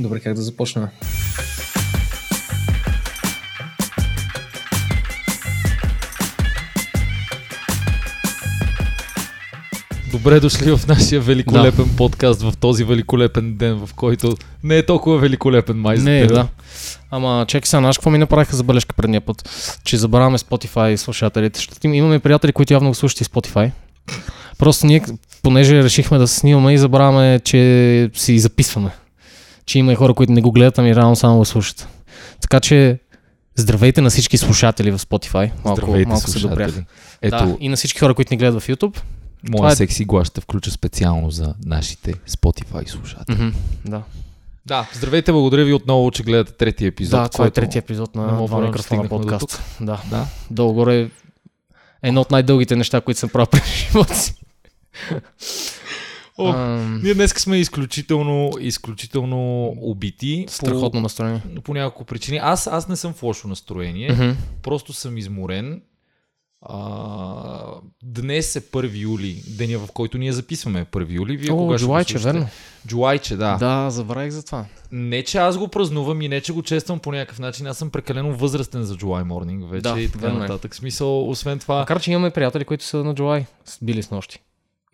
Добре, как да започнем? Добре дошли в нашия великолепен да. подкаст в този великолепен ден, в който не е толкова великолепен май за Не, теб. да. Ама чекай сега, знаеш какво ми направиха забележка предния път? Че забравяме Spotify слушателите. Им- имаме приятели, които явно го слушат и Spotify. Просто ние, понеже решихме да се снимаме и забравяме, че си записваме. Че има и хора, които не го гледат, ами реално само го слушат. Така че, здравейте на всички слушатели в Spotify. Малко, Здравейте, малко се допрях. Ето, Да, и на всички хора, които ни гледат в YouTube. моя е- секси глас ще включа специално за нашите Spotify слушатели. Мгм, да. Да, здравейте, благодаря ви отново, че гледате третия епизод. да, това е третия епизод на Два микрофона подкаст. Да. Да. Долу-горе е едно от най-дългите неща, които съм правил през живота си. О, Ам, Ние днес сме изключително, изключително убити. Страхотно настроение. По, по няколко причини. Аз, аз не съм в лошо настроение. Мгм. Просто съм изморен. А, днес е 1 юли, деня в който ние записваме 1 юли. Вие О, кога ще Джулайче, слушате? верно. Джулайче, да. Да, забравих за това. Не, че аз го празнувам и не, че го чествам по някакъв начин. Аз съм прекалено възрастен за July Morning вече Да, и така верно е. нататък. Смисъл, освен това... Макар, че имаме приятели, които са на с- били с нощи.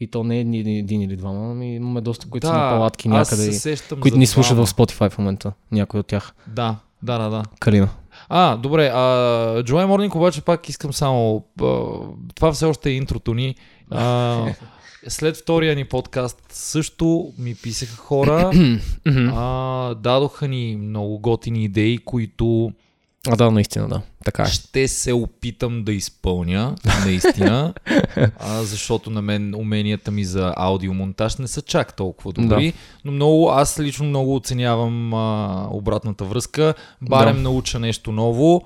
И то не е един, един или двама, ами имаме доста, които са на палатки някъде, се които ни слушат в Spotify в момента. Някой от тях. Да, да, да, да. Калина. А, добре, а, July Morning обаче пак искам само... А, това все още е интрото ни. А, след втория ни подкаст също ми писаха хора, а, дадоха ни много готини идеи, които А, да, наистина, да. Така е. ще се опитам да изпълня, наистина, а, защото на мен уменията ми за аудиомонтаж не са чак толкова добри, но много, аз лично много оценявам а, обратната връзка, барем Да. науча нещо ново,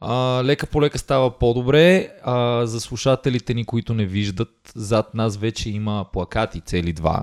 а, лека по лека става по-добре, а, за слушателите ни, които не виждат, зад нас вече има плакати, цели два,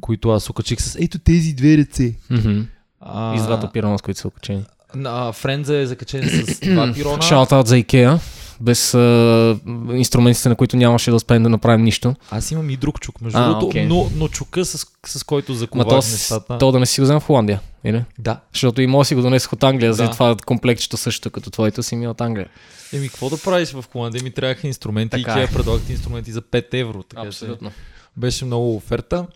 които аз окачих с ето тези две ръце. Мгм. А, И с двата пирона, с които са окачени. На Френза е закачен с два пирона. Шаутаут за Икеа. Без а, инструментите, на които нямаше да успеем да направим нищо. Аз имам и друг чук, между другото, окей. но, но чука, с, с който заковах нещата. то да не си го взем в Холандия, или? Да. Защото и може да си го донесох от Англия, за Да. това комплектчето също като твоето си ми е от Англия. Еми, какво да правиш в Холандия? Ми трябваха инструменти Така и е. Ikea предлагат инструменти за 5 евро. Така че Абсолютно. беше много оферта.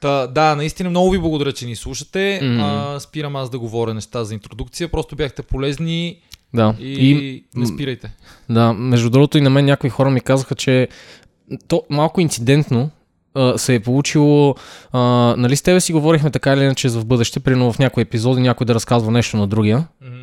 Та, да, наистина много ви благодаря, че ни слушате. Мгм. А, спирам аз да говоря неща за интродукция. Просто бяхте полезни Да. и, не спирайте. Да, между другото и на мен някои хора ми казаха, че то малко инцидентно се е получило, а, нали с тебе си говорихме така или иначе за в бъдеще, примерно в някои епизоди някой да разказва нещо на другия. Мгм.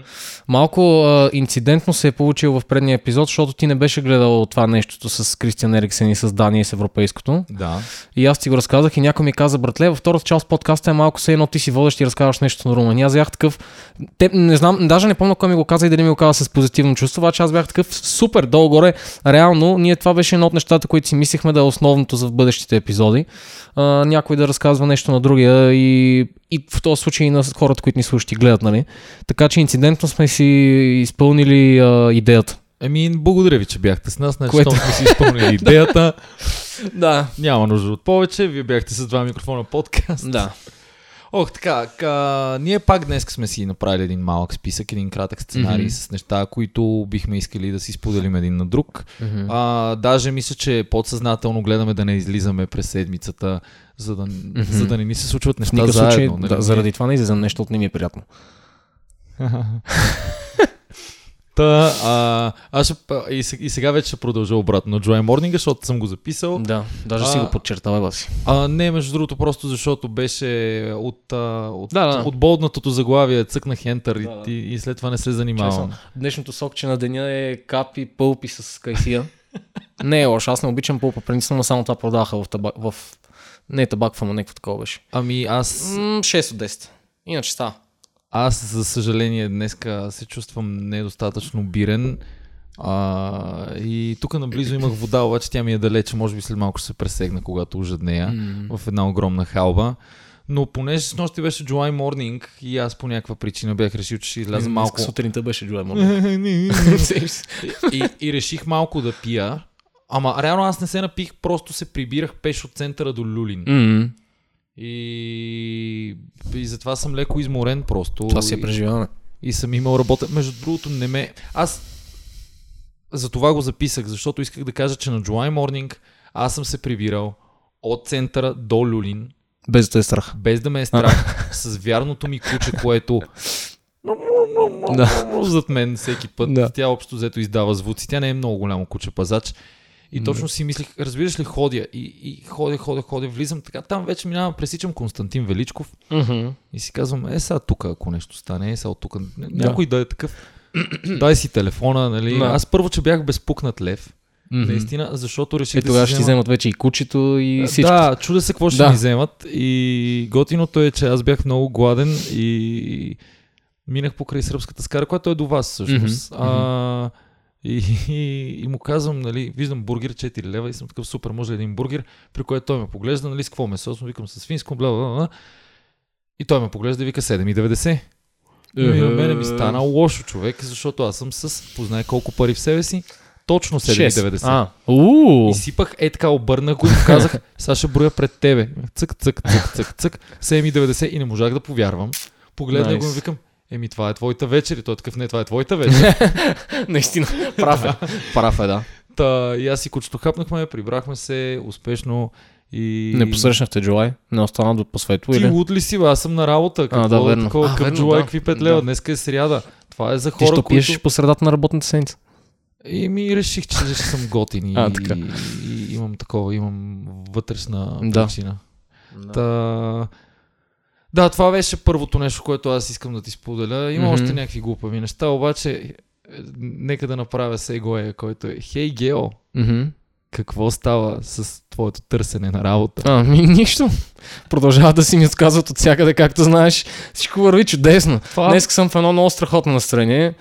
Малко а, инцидентно се е получило в предния епизод, защото ти не беше гледал това нещото с Кристиан Ериксен и с Дания и с европейското. Да. И аз ти го разказах и някой ми каза, братле, във втората част подкаста е малко все едно ти си водещ и разказваш нещо на Румен. И аз бях такъв, те, не знам, даже не помня кой ми го каза и дали ми го каза с позитивно чувство, обаче аз бях такъв супер долу-горе. Реално, ние това беше едно от нещата, които си мислихме да е основното за в бъдещите епизоди. А, някой да разказва нещо на другия и, и в този случай и на хората, които ни слушат и гледат, нали? Така че инцидентно сме си изпълнили а, идеята. Еми, благодаря ви, че бяхте с нас. Значи, Което- сме си изпълнили идеята. Да. Няма нужда от повече. Вие бяхте с два микрофона подкаст. Да. Ох, така, ка, ние пак днес сме си направили един малък списък, един кратък сценарий Мгм. с неща, които бихме искали да си споделим един на друг. Мгм. А, даже мисля, че подсъзнателно гледаме да не излизаме през седмицата, за да, за да не ни се случват неща никакъв случай, заедно. нали? да, заради това не излизам нещо, от не ми е приятно. Та, а, аз ще, и, и сега вече ще продължа обратно Joy Morning, защото съм го записал. Да, даже си А, го подчертава си. А, не, между другото, просто защото беше от, а, от, Да, да. от болднатото заглавие, цъкнах Enter Да, да. и, и, след това не се занимавам. Днешното сокче на деня е капи, пълпи с кайсия. не е лошо, аз не обичам пълпа, принципно, но само това продаваха в табак, в... Не табак, ама някакво такова беше. Ами аз, М, 6 от 10. Иначе става. аз за съжаление днеска се чувствам недостатъчно бирен. А, и тук наблизо имах вода, обаче тя ми е далече, може би след малко ще се пресегна, когато ожеднея М. в една огромна халба. Но понеже с нощи беше July Morning и аз по някаква причина бях решил, че ще изляза малко... Сутринта беше Джуай Морник. и, и реших малко да пия. Ама реално аз не се напих, просто се прибирах пеш от центъра до Люлин. М. И, и затова съм леко изморен просто. Това си е И- преживяване. и съм имал работа. Между другото, не ме... Аз за това го записах, защото исках да кажа, че на July Morning аз съм се прибирал от центъра до Люлин, Без да е страх. без да ме е страх, с вярното ми куче, което Да. зад мен всеки път. Да. Тя общо взето издава звуци. Тя не е много голямо куче пазач. И точно си мислих, разбираш ли, ходя и, и ходя, ходя, ходя, влизам така. Там вече минавам, пресичам Константин Величков и си казвам, е сега тук, ако нещо стане, е сега от тук. Някой да е такъв. Дай си телефона, нали? Да. Аз първо, че бях безпукнат лев. Мгм. Наистина, защото реших Е, да тогава си ще взема... вземат вече и кучето и всичко. Да, чуда се какво ще Да. ми вземат. И готиното е, че аз бях много гладен и минах покрай сръбската скара, която е до вас всъщност. Мгм, А, и, и, и, му казвам, нали, виждам бургер 4 лева и съм такъв супер, може един бургер, при което той ме поглежда, нали, с какво месо, съм викам с свинско, бла, бла, бла. И той ме поглежда и вика 7,90. И на мене ми стана лошо човек, защото аз съм с, познай колко пари в себе си, точно 7,90. А, уу. Изсипах, е така, обърнах го и казах, сега ще броя пред тебе. Цък, цък, цък, цък, цък, 7,90 и не можах да повярвам. Погледнах го и Nice. викам, еми това е твоята вечер. И той е такъв, не, това е твоята вечер. Наистина, прав е. Прав е, да. Та, и аз и кучето хапнахме, прибрахме се успешно и... Не посрещнахте Джулай? Не остана до по светло Ти или? луд ли си, бе? Аз съм на работа. Какво, да, верно. Такова, А, към верно, джула да. какви 5 лева. Да. Днеска е сряда. Това е за Ти хора, що които... пиеш по средата на работната седмица? И ми реших, че ще съм готин и, А, така. и, и, имам такова, имам вътрешна Да. причина. Та... Да, това беше първото нещо, което аз искам да ти споделя. Има Мгм. още някакви глупави неща, обаче е, нека да направя сегоя, който е Хей, Гео, Мгм. какво става с твоето търсене на работа? А, ми нищо. Продължава да си ми отказват от всякъде, както знаеш. Всичко върви чудесно. Това... Днес съм в едно много страхотно настроение.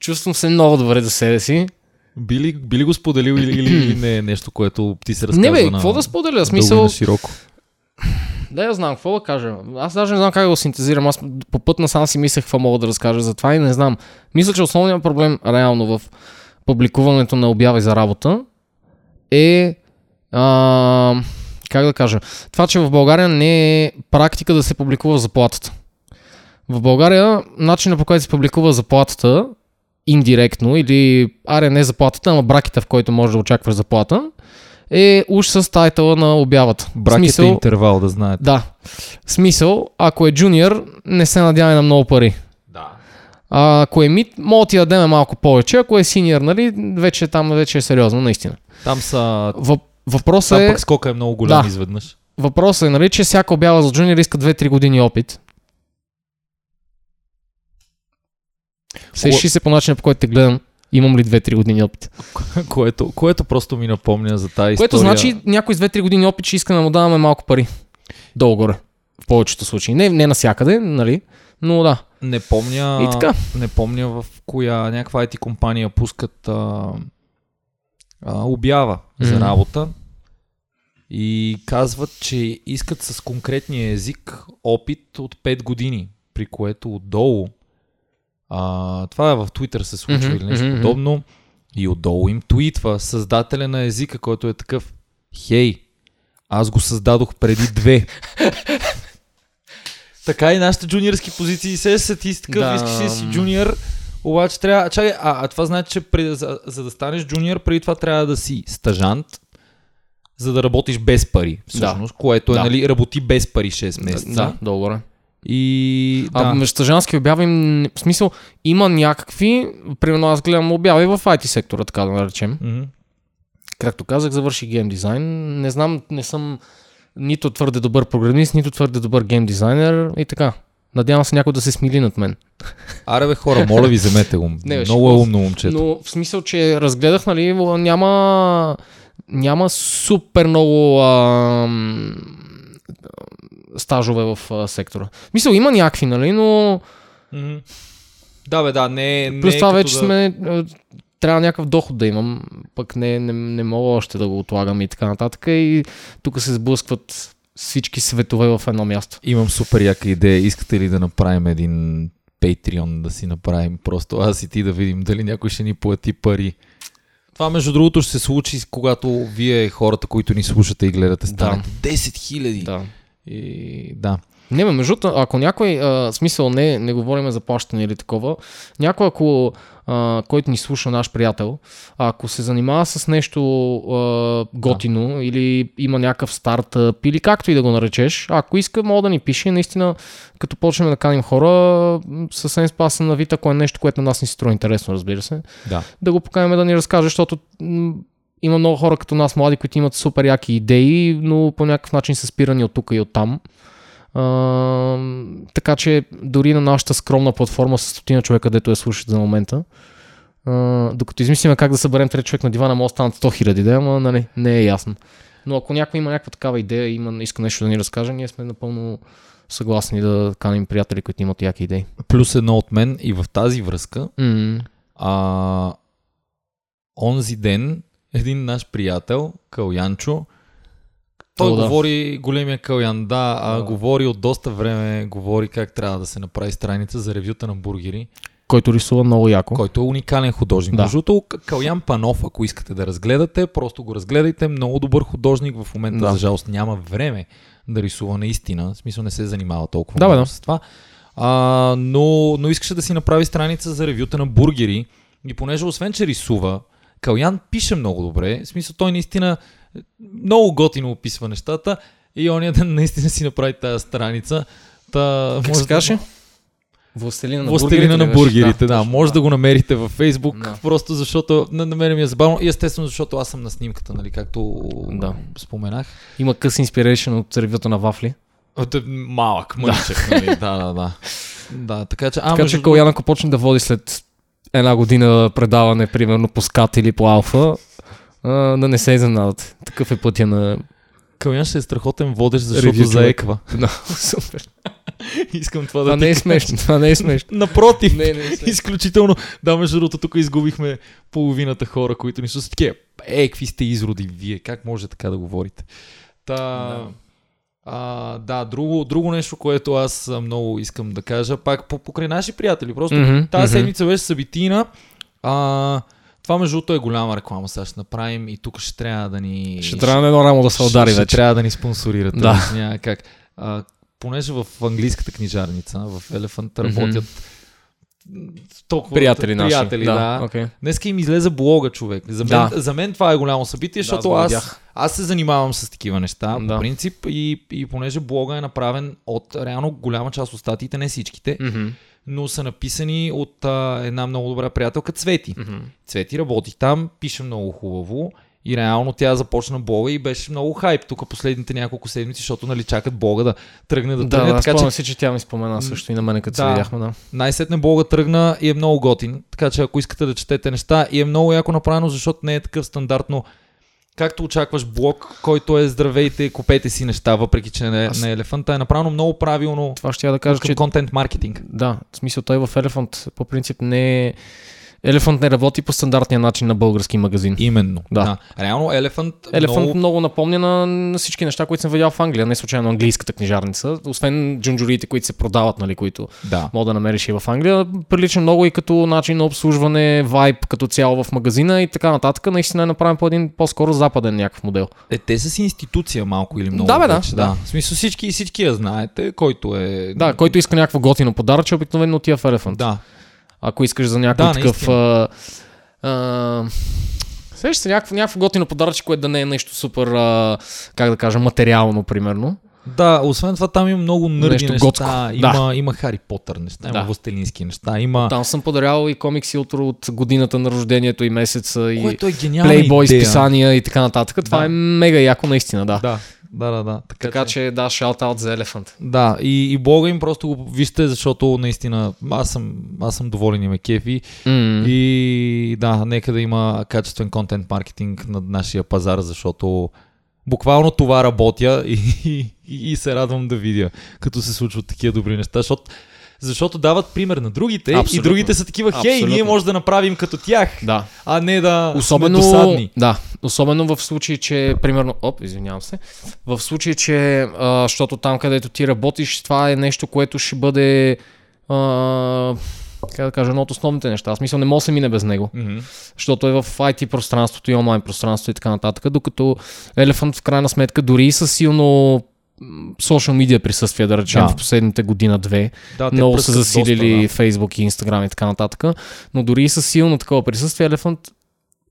Чувствам се много добре за себе си. Би ли, би ли го споделил или, или, или не е нещо, което ти се разказва не бе, на... какво да споделя? В дълго и Смисъл, на широко. Да я знам, какво да кажа. Аз даже не знам как да го синтезирам. Аз по път насам си мислех какво мога да разкажа за това и не знам. Мисля, че основният проблем реално в публикуването на обяви за работа е а, как да кажа, това, че в България не е практика да се публикува заплатата. В България начинът по който се публикува заплатата индиректно или аре не заплатата, ама бракета, в който можеш да очакваш заплата, е уж с тайтъла на обявата. Бракет Смисъл- е интервал, да знаете. да. Смисъл, ако е джуниор, не се надявай на много пари. Да. А, ако е мид, мога да ти дадем малко повече. Ако е синьор, нали, вече там вече е сериозно, наистина. Там са... Въп, въпросът Там е, пък скока е много голям Да. изведнъж. въпросът е, нали, че всяка обява за джуниор иска 2-3 години опит. Сещи се по начина, по който те гледам, имам ли 2-3 години опит. което, което просто ми напомня за тази Което история. значи някой с 2-3 години опит ще иска да му даваме малко пари. Долу-горе. В повечето случаи. Не, не навсякъде, нали? Но да. Не помня, И така. не помня в коя някаква IT компания пускат а, а, обява за работа и казват, че искат с конкретния език опит от 5 години, при което отдолу а, това е в Twitter се случва Мгм, или нещо мгм. подобно и отдолу им твитва създателя на езика, който е такъв Хей, аз го създадох преди две. така и нашите джуниорски позиции се са ти такъв, Да. искаш да си джуниор, обаче трябва... Чакай, а, а това значи, че при, за, за да станеш джуниор, преди това трябва да си стажант, за да работиш без пари, всъщност, което е, Да. нали, работи без пари 6 месеца. Да, долу-горе. И А да, между стажански обяви, в смисъл, има някакви, примерно аз гледам обяви в IT сектора, така да наречем. Мгм. Както казах, завърши гейм дизайн. Не знам, не съм нито твърде добър програмист, нито твърде добър гейм дизайнер и така. Надявам се някой да се смили над мен. Аре бе хора, моля ви, вземете го. Не, Много е умно момчето. Но в смисъл, че разгледах, нали, няма, няма супер много ам, стажове в а, сектора. Мисъл, има някакви, нали, но. Да бе, да, не, не плюс е това вече да... сме, трябва някакъв доход да имам, пък не, не, не мога още да го отлагам и така нататък. И тук се сблъскват всички светове в едно място. Имам супер яка идея. Искате ли да направим един Patreon, да си направим просто аз и ти да видим дали някой ще ни плати пари. Това между другото ще се случи, когато вие хората, които ни слушате и гледате, станете 10 хиляди. Да. И да. Не, ме, между ако някой, а, смисъл не, не говорим за плащане или такова, някой ако, а, който ни слуша, наш приятел, ако се занимава с нещо а, готино да. или има някакъв стартъп или както и да го наречеш, ако иска, мога да ни пише. Наистина, като почнем да каним хора, съвсем спаса на вид, ако е нещо, което на нас ни се струва интересно, разбира се, Да. да го поканим да ни разкаже, защото има много хора като нас, млади, които имат супер яки идеи, но по някакъв начин са спирани от тук и от там. А, така че дори на нашата скромна платформа с стотина човека, където я слушат за момента, а, докато измислиме как да съберем трети човек на дивана, може да станат 100 хиляди, да, ама нали, не е ясно. Но ако някой има някаква такава идея, има, иска нещо да ни разкаже, ние сме напълно съгласни да каним приятели, които имат яки идеи. Плюс едно от мен и в тази връзка, М, а, онзи ден един наш приятел, Калянчо, той О, да. говори, големия Калян, да, а Да. говори от доста време, говори как трябва да се направи страница за ревюта на бургери, Който рисува много яко. който е уникален художник. Да. Между другото, Калян Панов, ако искате да разгледате, просто го разгледайте. Много добър художник. В момента, Да. за жалост, няма време да рисува наистина. В смисъл не се занимава толкова Да, много да. с това. А, но, но искаше да си направи страница за ревюта на бургери. И понеже освен, че рисува, Калян пише много добре. В смисъл, той наистина много готино описва нещата. И ония ден наистина си направи тази страница. Та, Как може се да- каже? Властелина на Властелина бургерите. на бургерите, да. точно, Може да го намерите във Фейсбук, Да. просто защото на, на мен ми е забавно и естествено защото аз съм на снимката, нали, както Да. споменах. Има къс инспирейшн от ревюта на вафли. От, е, малък, мъничък, нали, да, да, да. Да, така че... А, така между че Калян, ако почне да води след една година предаване, примерно по скат или по алфа, а, да не се изненадате. Такъв е пътя на... Калян ще е страхотен водещ, защото Ревю заеква. Да, супер. Искам това Това да не ти е смешно, това не е смешно. Напротив, Не, не е смешно. изключително. Да, между другото, тук изгубихме половината хора, които ни слушат. Такива, е, какви сте изроди вие, как може така да говорите? Та, Да. А, да, друго, друго нещо, което аз много искам да кажа, пак по, покрай наши приятели. Просто Мгм, тази мгм. седмица беше събитина. А, това между другото е голяма реклама, сега ще направим и тук ще трябва да ни... Ще трябва на едно рамо да се удари ще, вече. Ще трябва да ни спонсорират. Да. Няма как. А, понеже в английската книжарница, в Elephant работят толкова Приятели наши. приятели да. да. Okay. Днеска им излезе блога, човек. За мен, Да. за мен това е голямо събитие, Да, защото аз го аз, видях. аз се занимавам с такива неща, Да. по принцип, и, и понеже блога е направен от реално голяма част от статиите, не всичките, Мгм. но са написани от а, една много добра приятелка Цвети. Мгм. Цвети работи там, пише много хубаво и реално тя започна блога и беше много хайп тук последните няколко седмици, защото нали чакат блога да тръгне да, Да, тръгне. да, така че спомням си, че тя ми спомена също и на мен, като се Да. видяхме, да. най-сетне блога тръгна и е много готин. Така че ако искате да четете неща и е много яко направено, защото не е такъв стандартно както очакваш блог, който е здравейте, купете си неща, въпреки че не, Аз- не е елефанта, е направено много правилно Това ще я да кажа, че контент маркетинг. да, в смисъл той в Elephant по принцип не е... Elephant не работи по стандартния начин на български магазин. Именно. Да. да. Реално елефант, Елефант много... много... напомня на, всички неща, които съм видял в Англия, не случайно английската книжарница, освен джунджурите, които се продават, нали, които Да. мога да намериш и в Англия. Прилича много и като начин на обслужване, вайб като цяло в магазина и така нататък. Наистина е направен по един по-скоро западен някакъв модел. Е, те са си институция малко или много. Да, бе, да, вече, да. В смисъл всички, всички я знаете, който е... Да, който иска някакво готино подаръче, обикновено отива в Elephant. Да. Ако искаш за някой Да, такъв... А, а, Сещаш се някакво, някакво готино подаръче, което да не е нещо супер, а, как да кажа, материално, примерно. Да, освен това там има много нърди Нещо неща. готко. Има, има Хари Потър неща, има Да. властелински неща, има... Там съм подарял и комикси от, от годината на рождението и месеца и Което е Playboy идея. списания и така нататък. Това Да. е мега яко наистина, да. Да, да, да. да. Така, Така че да, shout out за Elephant. Да, и, и блога им просто го вижте, защото наистина аз съм, аз съм доволен и ме кефи. Mm. И да, нека да има качествен контент маркетинг на нашия пазар, защото буквално това работя и, и, и се радвам да видя, като се случват такива добри неща, защото защото дават пример на другите Абсолютно. и другите са такива, хей, Абсолютно. ние може да направим като тях, Да. а не да Особено, сме досадни. да, особено в случай, че, примерно, оп, извинявам се, в случай, че, а, защото там, където ти работиш, това е нещо, което ще бъде, а, как да кажа, едно от основните неща. Аз мисля, не може да се мине без него, Мгм. защото е в IT пространството и онлайн пространството и така нататък, докато Elephant в крайна сметка дори и са силно социал медиа присъствие, да речем, Да. в последните година-две. Да, Много са засилили доста, Facebook и Instagram и така нататък. Но дори и с силно такова присъствие, Elephant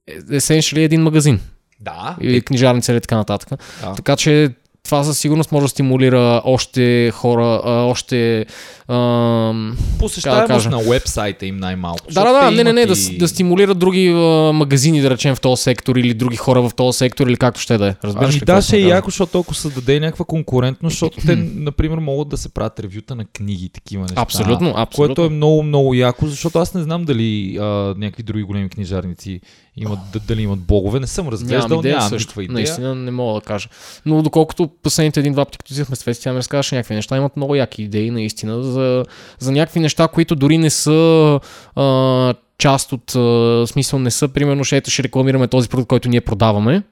е essentially един магазин. Да, Или книжарница или така нататък. да. Така че това със сигурност може да стимулира още хора, а, още... ам, посещаемост кажа. на вебсайта им най-малко. Да, да, да, не, не, не, да, и- и... да стимулира други а, магазини, да речем, в този сектор или други хора в този сектор или както ще да е. Разбираш Ами да, ще е яко, защото ако създаде някаква конкурентност, защото те, например, могат да се правят ревюта на книги такива неща. Абсолютно, абсолютно. Което е много, много яко, защото аз не знам дали а, някакви други големи книжарници имат, дали имат блогове. Не съм разглеждал, Нямам идея нямам също. никаква идея. Наистина не мога да кажа. Но доколкото последните един-два пъти, като взехме с Цвети, тя ми разказваше някакви неща, имат много яки идеи, наистина, за, за някакви неща, които дори не са а, част от а, смисъл не са, примерно, ще, ето ще рекламираме този продукт, който ние продаваме,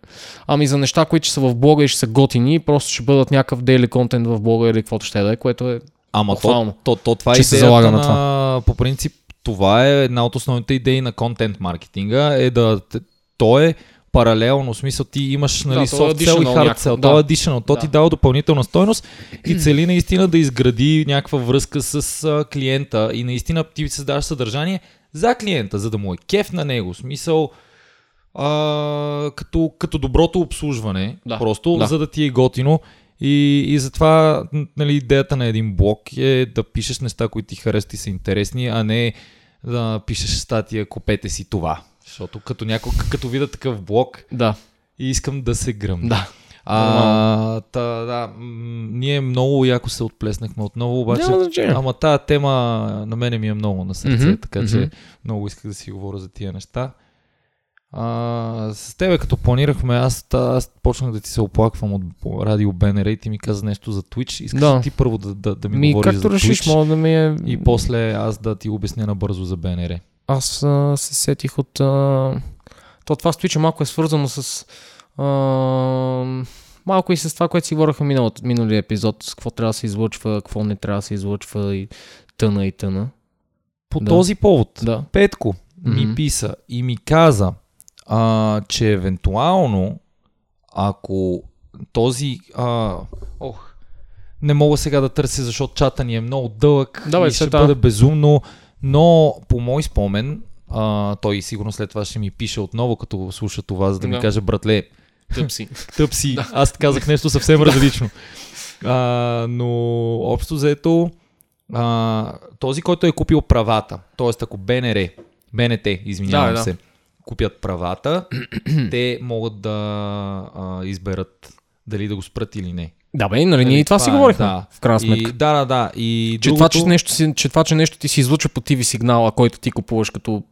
ами за неща, които ще са в блога и ще са готини, просто ще бъдат някакъв дейли контент в блога или каквото ще да е, което е Ама то, то, то, това е Че се идеята залага на на, по принцип, това е една от основните идеи на контент маркетинга, е да то е паралелно, в смисъл ти имаш нали, Да, soft cell и cell, да. то е additional, то ти Да. дава допълнителна стойност и цели наистина да изгради някаква връзка с а, клиента и наистина ти създаваш съдържание за клиента, за да му е кеф на него, в смисъл а, като, като доброто обслужване, Да, просто да. за да ти е готино. И, и затова нали, идеята на един блог е да пишеш неща, които ти харесват и са интересни, а не да пишеш статия, купете си това. Защото като, някой, като видя такъв блог да, и искам да се гръмна. да. А, та, да, ние много яко се отплеснахме отново, обаче. Няма значение. Ама тази тема на мене ми е много на сърце, Мгм, така че мгм. много исках да си говоря за тия неща. А, с тебе като планирахме, аз, аз почнах да ти се оплаквам от радио БНР и ти ми каза нещо за Twitch. Искаш Да. ти първо да, да, да ми, Ми, говориш както за решиш, Twitch мога да ми е... и после аз да ти обясня набързо за БНР. Аз а, се сетих от... А... То това с Twitch малко е свързано с... А... Малко и с това, което си говорихме миналото, миналия епизод, с какво трябва да се излъчва, какво не трябва да се излъчва и тъна и тъна. По Да. този повод, Да. Петко ми Мгм. писа и ми каза, а, че евентуално, ако този... А, ох, не мога сега да търся, защото чата ни е много дълъг Давай, и ще това. бъде безумно, но по мой спомен, а, той сигурно след това ще ми пише отново, като слуша това, за да, ми Да. каже, братле, Тъпси. тъп си. Аз казах нещо съвсем различно. А, но общо заето, а, този, който е купил правата, т.е. ако БНР, БНТ, извинявам Да, да. се, купят правата, те могат да а, изберат дали да го спрат или не. Да, бе, нали, ние Нали, и това си това е, говорихме, да. в крайна сметка. И, да, да, да. И Че, другото, това, че, нещо си, че това, че нещо ти се излучва по TV сигнала, който ти купуваш като,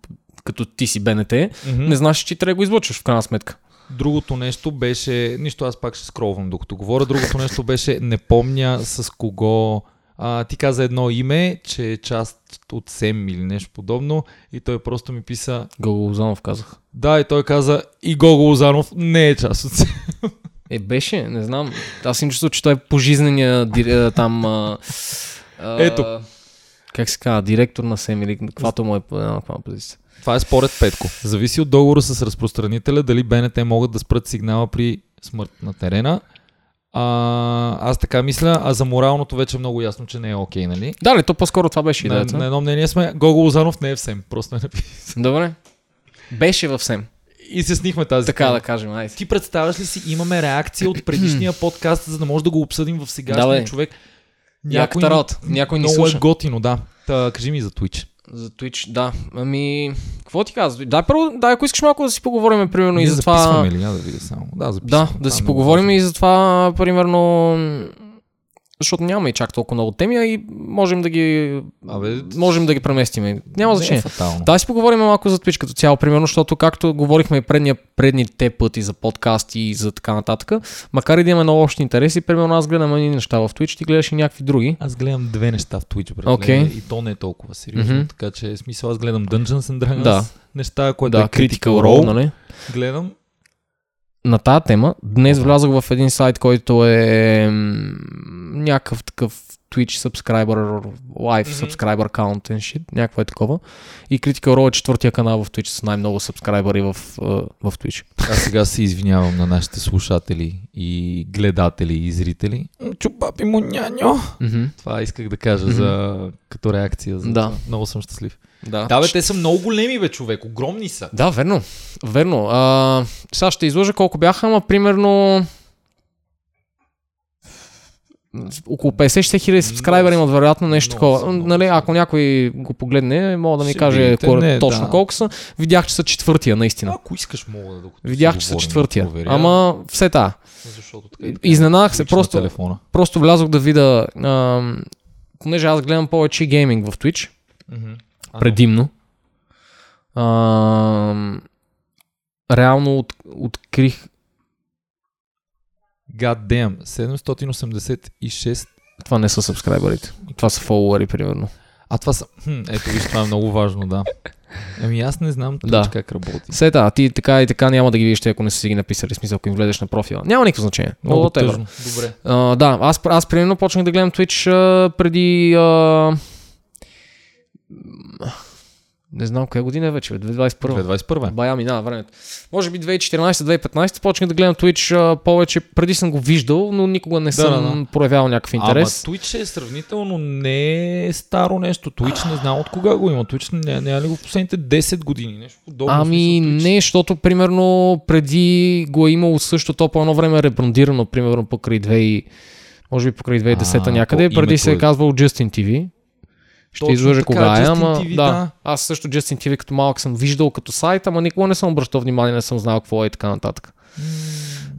като ти си БНТ, Мгм. не знаеш, че ти трябва да го излучваш в крайна сметка. Другото нещо беше, нищо аз пак ще скролвам докато говоря, другото нещо беше, не помня с кого, а, ти каза едно име, че е част от СЕМ или нещо подобно и той просто ми писа, Гого Лозанов казах. да и той каза и Гого Лозанов не е част от СЕМ. Е, беше, не знам. Аз им чувствам, че той е пожизнения там... А, а, Ето. Как се казва, директор на СЕМ или каквато му е каква позиция. Това е според Петко. Зависи от договора с разпространителя дали БНТ могат да спрат сигнала при смърт на терена. А, аз така мисля, а за моралното вече е много ясно, че не е окей, нали? Да, ли, то по-скоро това беше На, идеята. на едно мнение сме, Гого Лозанов не е в СЕМ, просто е написан. Добре. Беше в СЕМ. И се снихме тази Така тема. да кажем, айде. Ти представяш ли си, имаме реакция от предишния подкаст, за да може да го обсъдим в сегашния Да, човек. Яката работа. Някой ни много слуша. е готино, да. Та, кажи ми за Twitch. За Twitch, да. Ами, какво ти казваш? Дай първо, да, ако искаш малко да си поговорим, примерно, и Ние за това... записваме ли? Да видя само. Да, Да, записваме. да си е много поговорим важно. и за това, примерно, защото нямаме и чак толкова много теми, а и можем да ги, Абе, можем да ги преместим. Няма значение. Е фатално. Да, си поговорим малко за Twitch като цяло, примерно, защото както говорихме и предния, предните пъти за подкасти и за така нататък, макар и да имаме много общи интереси, примерно аз гледам едни неща в Twitch, ти гледаш и някакви други. Аз гледам две неща в Twitch, брат. Окей. И то не е толкова сериозно. Мгм. Така че, смисъл, аз гледам Dungeons and Dragons. Да. Неща, което да, е Critical Role. нали? Гледам. На тази тема, днес влязох в един сайт, който е някакъв такъв Twitch subscriber, live Мгм. subscriber count and shit, някакво е такова. И Critical Role е четвъртия канал в Twitch с най-много сабскрайбъри в, в Twitch. Аз сега се извинявам на нашите слушатели и гледатели и зрители. Чупапи му няньо. Мгм. Това исках да кажа за, като реакция. За Да. това. Много съм щастлив. Да. Да, бе, те са много големи, бе, човек. Огромни са. Да, верно. Верно. А, сега ще изложа колко бяха, ама примерно около 50-60 хиляди сабскрайбъри имат вероятно нещо много такова. много нали, ако някой го погледне, мога да ми Ще каже видите, кое- не, точно да. колко са. Видях, че са четвъртия, наистина. Ако искаш, мога да докато Видях, че са четвъртия. да Ама все та. Защото така, Изненадах се, просто, телефона. просто влязох да видя, понеже аз гледам повече гейминг в Twitch. А, предимно. Ам, реално от, открих God damn, 786. Това не са сабскрайбърите. Това са фолуари, примерно. А това са... Хм, ето виж, това е много важно, да. Ами аз не знам Да. как работи. Сета, а ти така и така няма да ги видиш, те, ако не са си ги написали, смисъл, ако им влезеш на профила. Няма никакво значение. Много тъжно. Добре. А, да, аз, аз примерно почнах да гледам Twitch а, преди... А... Не знам коя година е вече, бе, 2021. 2021. Бая минава времето. Може би 2014-2015 почнах да гледам Twitch повече. Преди съм го виждал, но никога не съм да, да. проявявал някакъв интерес. Ама Twitch е сравнително не е старо нещо. Twitch не знам от кога го има. Twitch не, не е ли го в последните 10 години? Нещо подобно. Ами не, защото примерно преди го е имало също то по едно време е ребрандирано, примерно покрай 2, може би покрай 2010 А, някъде, то преди се е е- казвал Justin TV. Ще Точно излъжа така, кога е, ама TV, да. да. Аз също Justin TV като малък съм виждал като сайт, ама никога не съм обръщал внимание, не съм знал какво е и така нататък.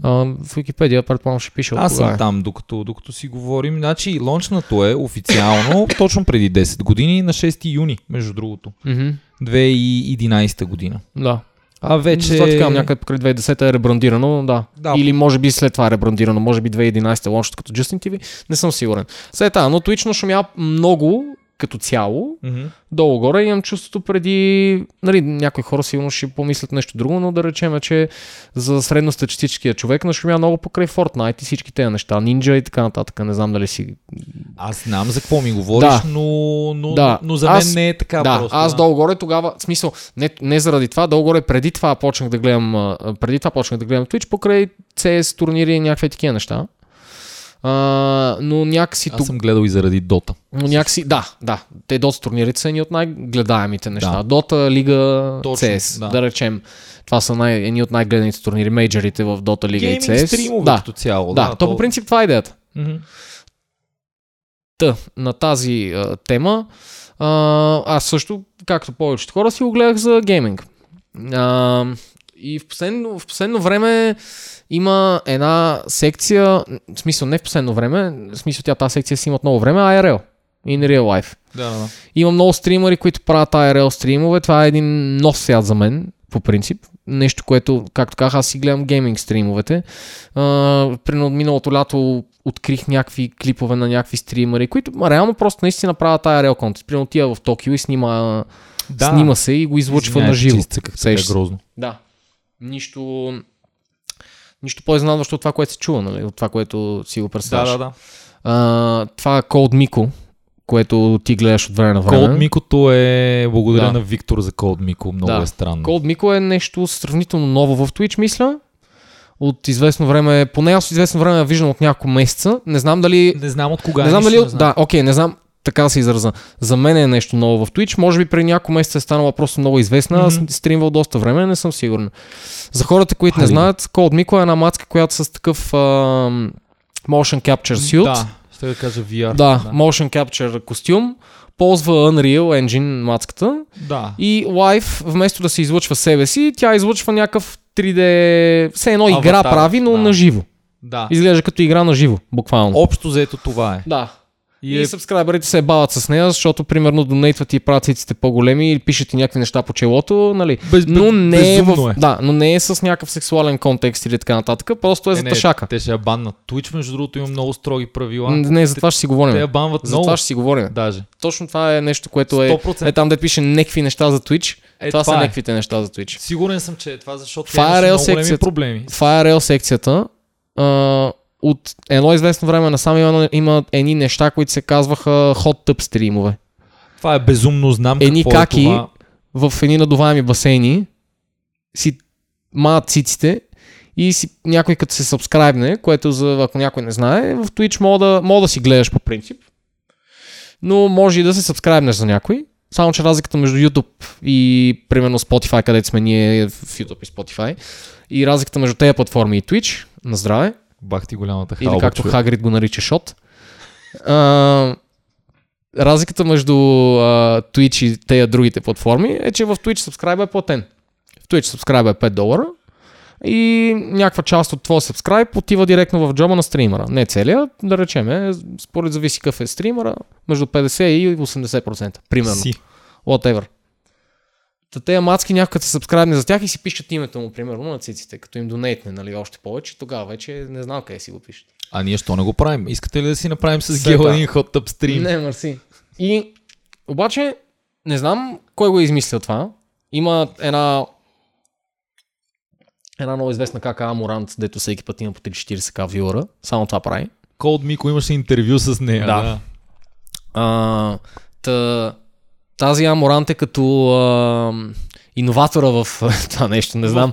А, в Википедия предполагам ще пише от Аз съм е. там, докато, докато си говорим. Значи, лончнато е официално точно преди 10 години, на 6 юни, между другото. Мгм, 2011 година. Да. А вече... Затова така някъде покрай 2010 е ребрандирано, да. Да. Или може би след това е ребрандирано, може би 2011 е лончето като Justin TV, не съм сигурен. След това, но Twitch шумя много като цяло, Мгм. долу-горе имам чувството преди, нали, някои хора сигурно ще помислят нещо друго, но да речем, че за средностатистическия човек нашумя много покрай Fortnite и всички тези неща, Ninja и така нататък, не знам дали си... Аз знам за какво ми говориш, Да. но, но, Да. но за мен Аз- не е така да, просто. аз долу-горе тогава, в смисъл, не, не заради това, долу-горе преди това почнах да гледам, преди това почнах да гледам Twitch покрай CS турнири и някакви такива неща. А, но някакси Аз тук съм гледал и заради Дота. Но някакси, да, да. Те Dota турнирите са едни от най-гледаемите неща. Да. Dota, Лига, Точно, CS. да. Да. речем, това са най- едни от най-гледаните турнири, мейджорите в Dota, Лига и Гейминг CS. стримове да, като цяло. да, то по принцип това е идеята. Мгм. Та, на тази а, тема, а, аз също, както повечето хора, си го гледах за гейминг. А, и в последно, в последно време има една секция, в смисъл не в последно време, в смисъл тя тази секция си има много време, IRL. In real life. Да, да. Има много стримери, които правят IRL стримове. Това е един нов свят за мен, по принцип. Нещо, което, както казах, аз си гледам гейминг стримовете. Примерно миналото лято открих някакви клипове на някакви стримери, които ма, реално просто наистина правят IRL контент. Примерно отива в Токио и снима, Да. снима се и го излъчва на живо. грозно. Да. Нищо, нищо по-изненадващо от това, което се чува, нали? от това, което си го Да, представяш. да, да. А, това е Cold Miko, което ти гледаш от време на време. Cold Микото е... Благодаря Да. на Виктор за Cold Мико. Много Да. е странно. Cold Miko е нещо сравнително ново в Twitch, мисля. От известно време, поне аз от известно време я виждам от няколко месеца. Не знам дали... Не знам от кога. не знам дали... не знам. Да, окей, не знам така да се израза. За мен е нещо ново в Twitch. Може би преди няколко месеца е станала просто много известна. Аз Мгм. съм стримвал доста време, не съм сигурен. За хората, които не Хайде. знаят, Cold Miko е една мацка, която с такъв ам, motion capture suit. Да, ще да кажа VR. Да, motion capture костюм. Ползва Unreal Engine мацката. да. И лайв, вместо да се излъчва себе си, тя излъчва някакъв 3D... Все едно игра Аватар, прави, но да. на живо. да. Изглежда като игра на живо, буквално. Общо заето това е. Да. И, И е сабскрайберите се бават с нея, защото примерно донейтват и правят циците по-големи или пишат и някакви неща по челото, нали? Без, Но не, е в, е. Да, но не е с някакъв сексуален контекст или така нататък, просто е, за не, тъшака. Те ще я баннат. Twitch, между другото, има много строги правила. Не, за това ще си говорим. Те я банват За много. това ще си говорим. Даже. Точно това е нещо, което е... 100%. Е там да пише някакви неща за Twitch. Е, това, са е. някаквите неща за Twitch. Сигурен съм, че е това, защото Това е големи секцията. проблеми. в IRL секцията а, от едно известно време насам има, има едни неща, които се казваха hot tub стримове. Това е безумно, знам Едни какво каки е това. в едни надуваеми басейни си маят циците и си, някой като се сабскрайбне, което за, ако някой не знае, в Twitch мога да, мога да си гледаш по принцип, но може и да се сабскрайбнеш за някой. Само, че разликата между YouTube и примерно Spotify, където сме ние в YouTube и Spotify, и разликата между тези платформи и Twitch, на здраве, Бах ти голямата или халба, както човек. Хагрид го нарича шот. А, разликата между а, Twitch и тези другите платформи е, че в Twitch subscribe е платен. В Twitch subscribe е 5 долара и някаква част от твоя subscribe отива директно в джоба на стримера. Не целия, да речем, е, според зависи какъв е стримера, между 50 и 80%. Примерно. Си. Whatever. Та тези мацки някой се сабскрайбне за тях и си пишат името му, примерно, на циците, като им донейтне, нали, още повече, тогава вече не знам къде си го пишат. А ние що не го правим? Искате ли да си направим с. Гел един tub стрим? Не, мерси. И обаче, не знам кой го е измислил това. Има една една много известна кака Амурант, дето всеки път има по 3-40к вюра. Само това прави. Cold Мико имаше интервю с нея. Да. Да. А, та, тази Аморант е като а, иноватора в това нещо, не знам.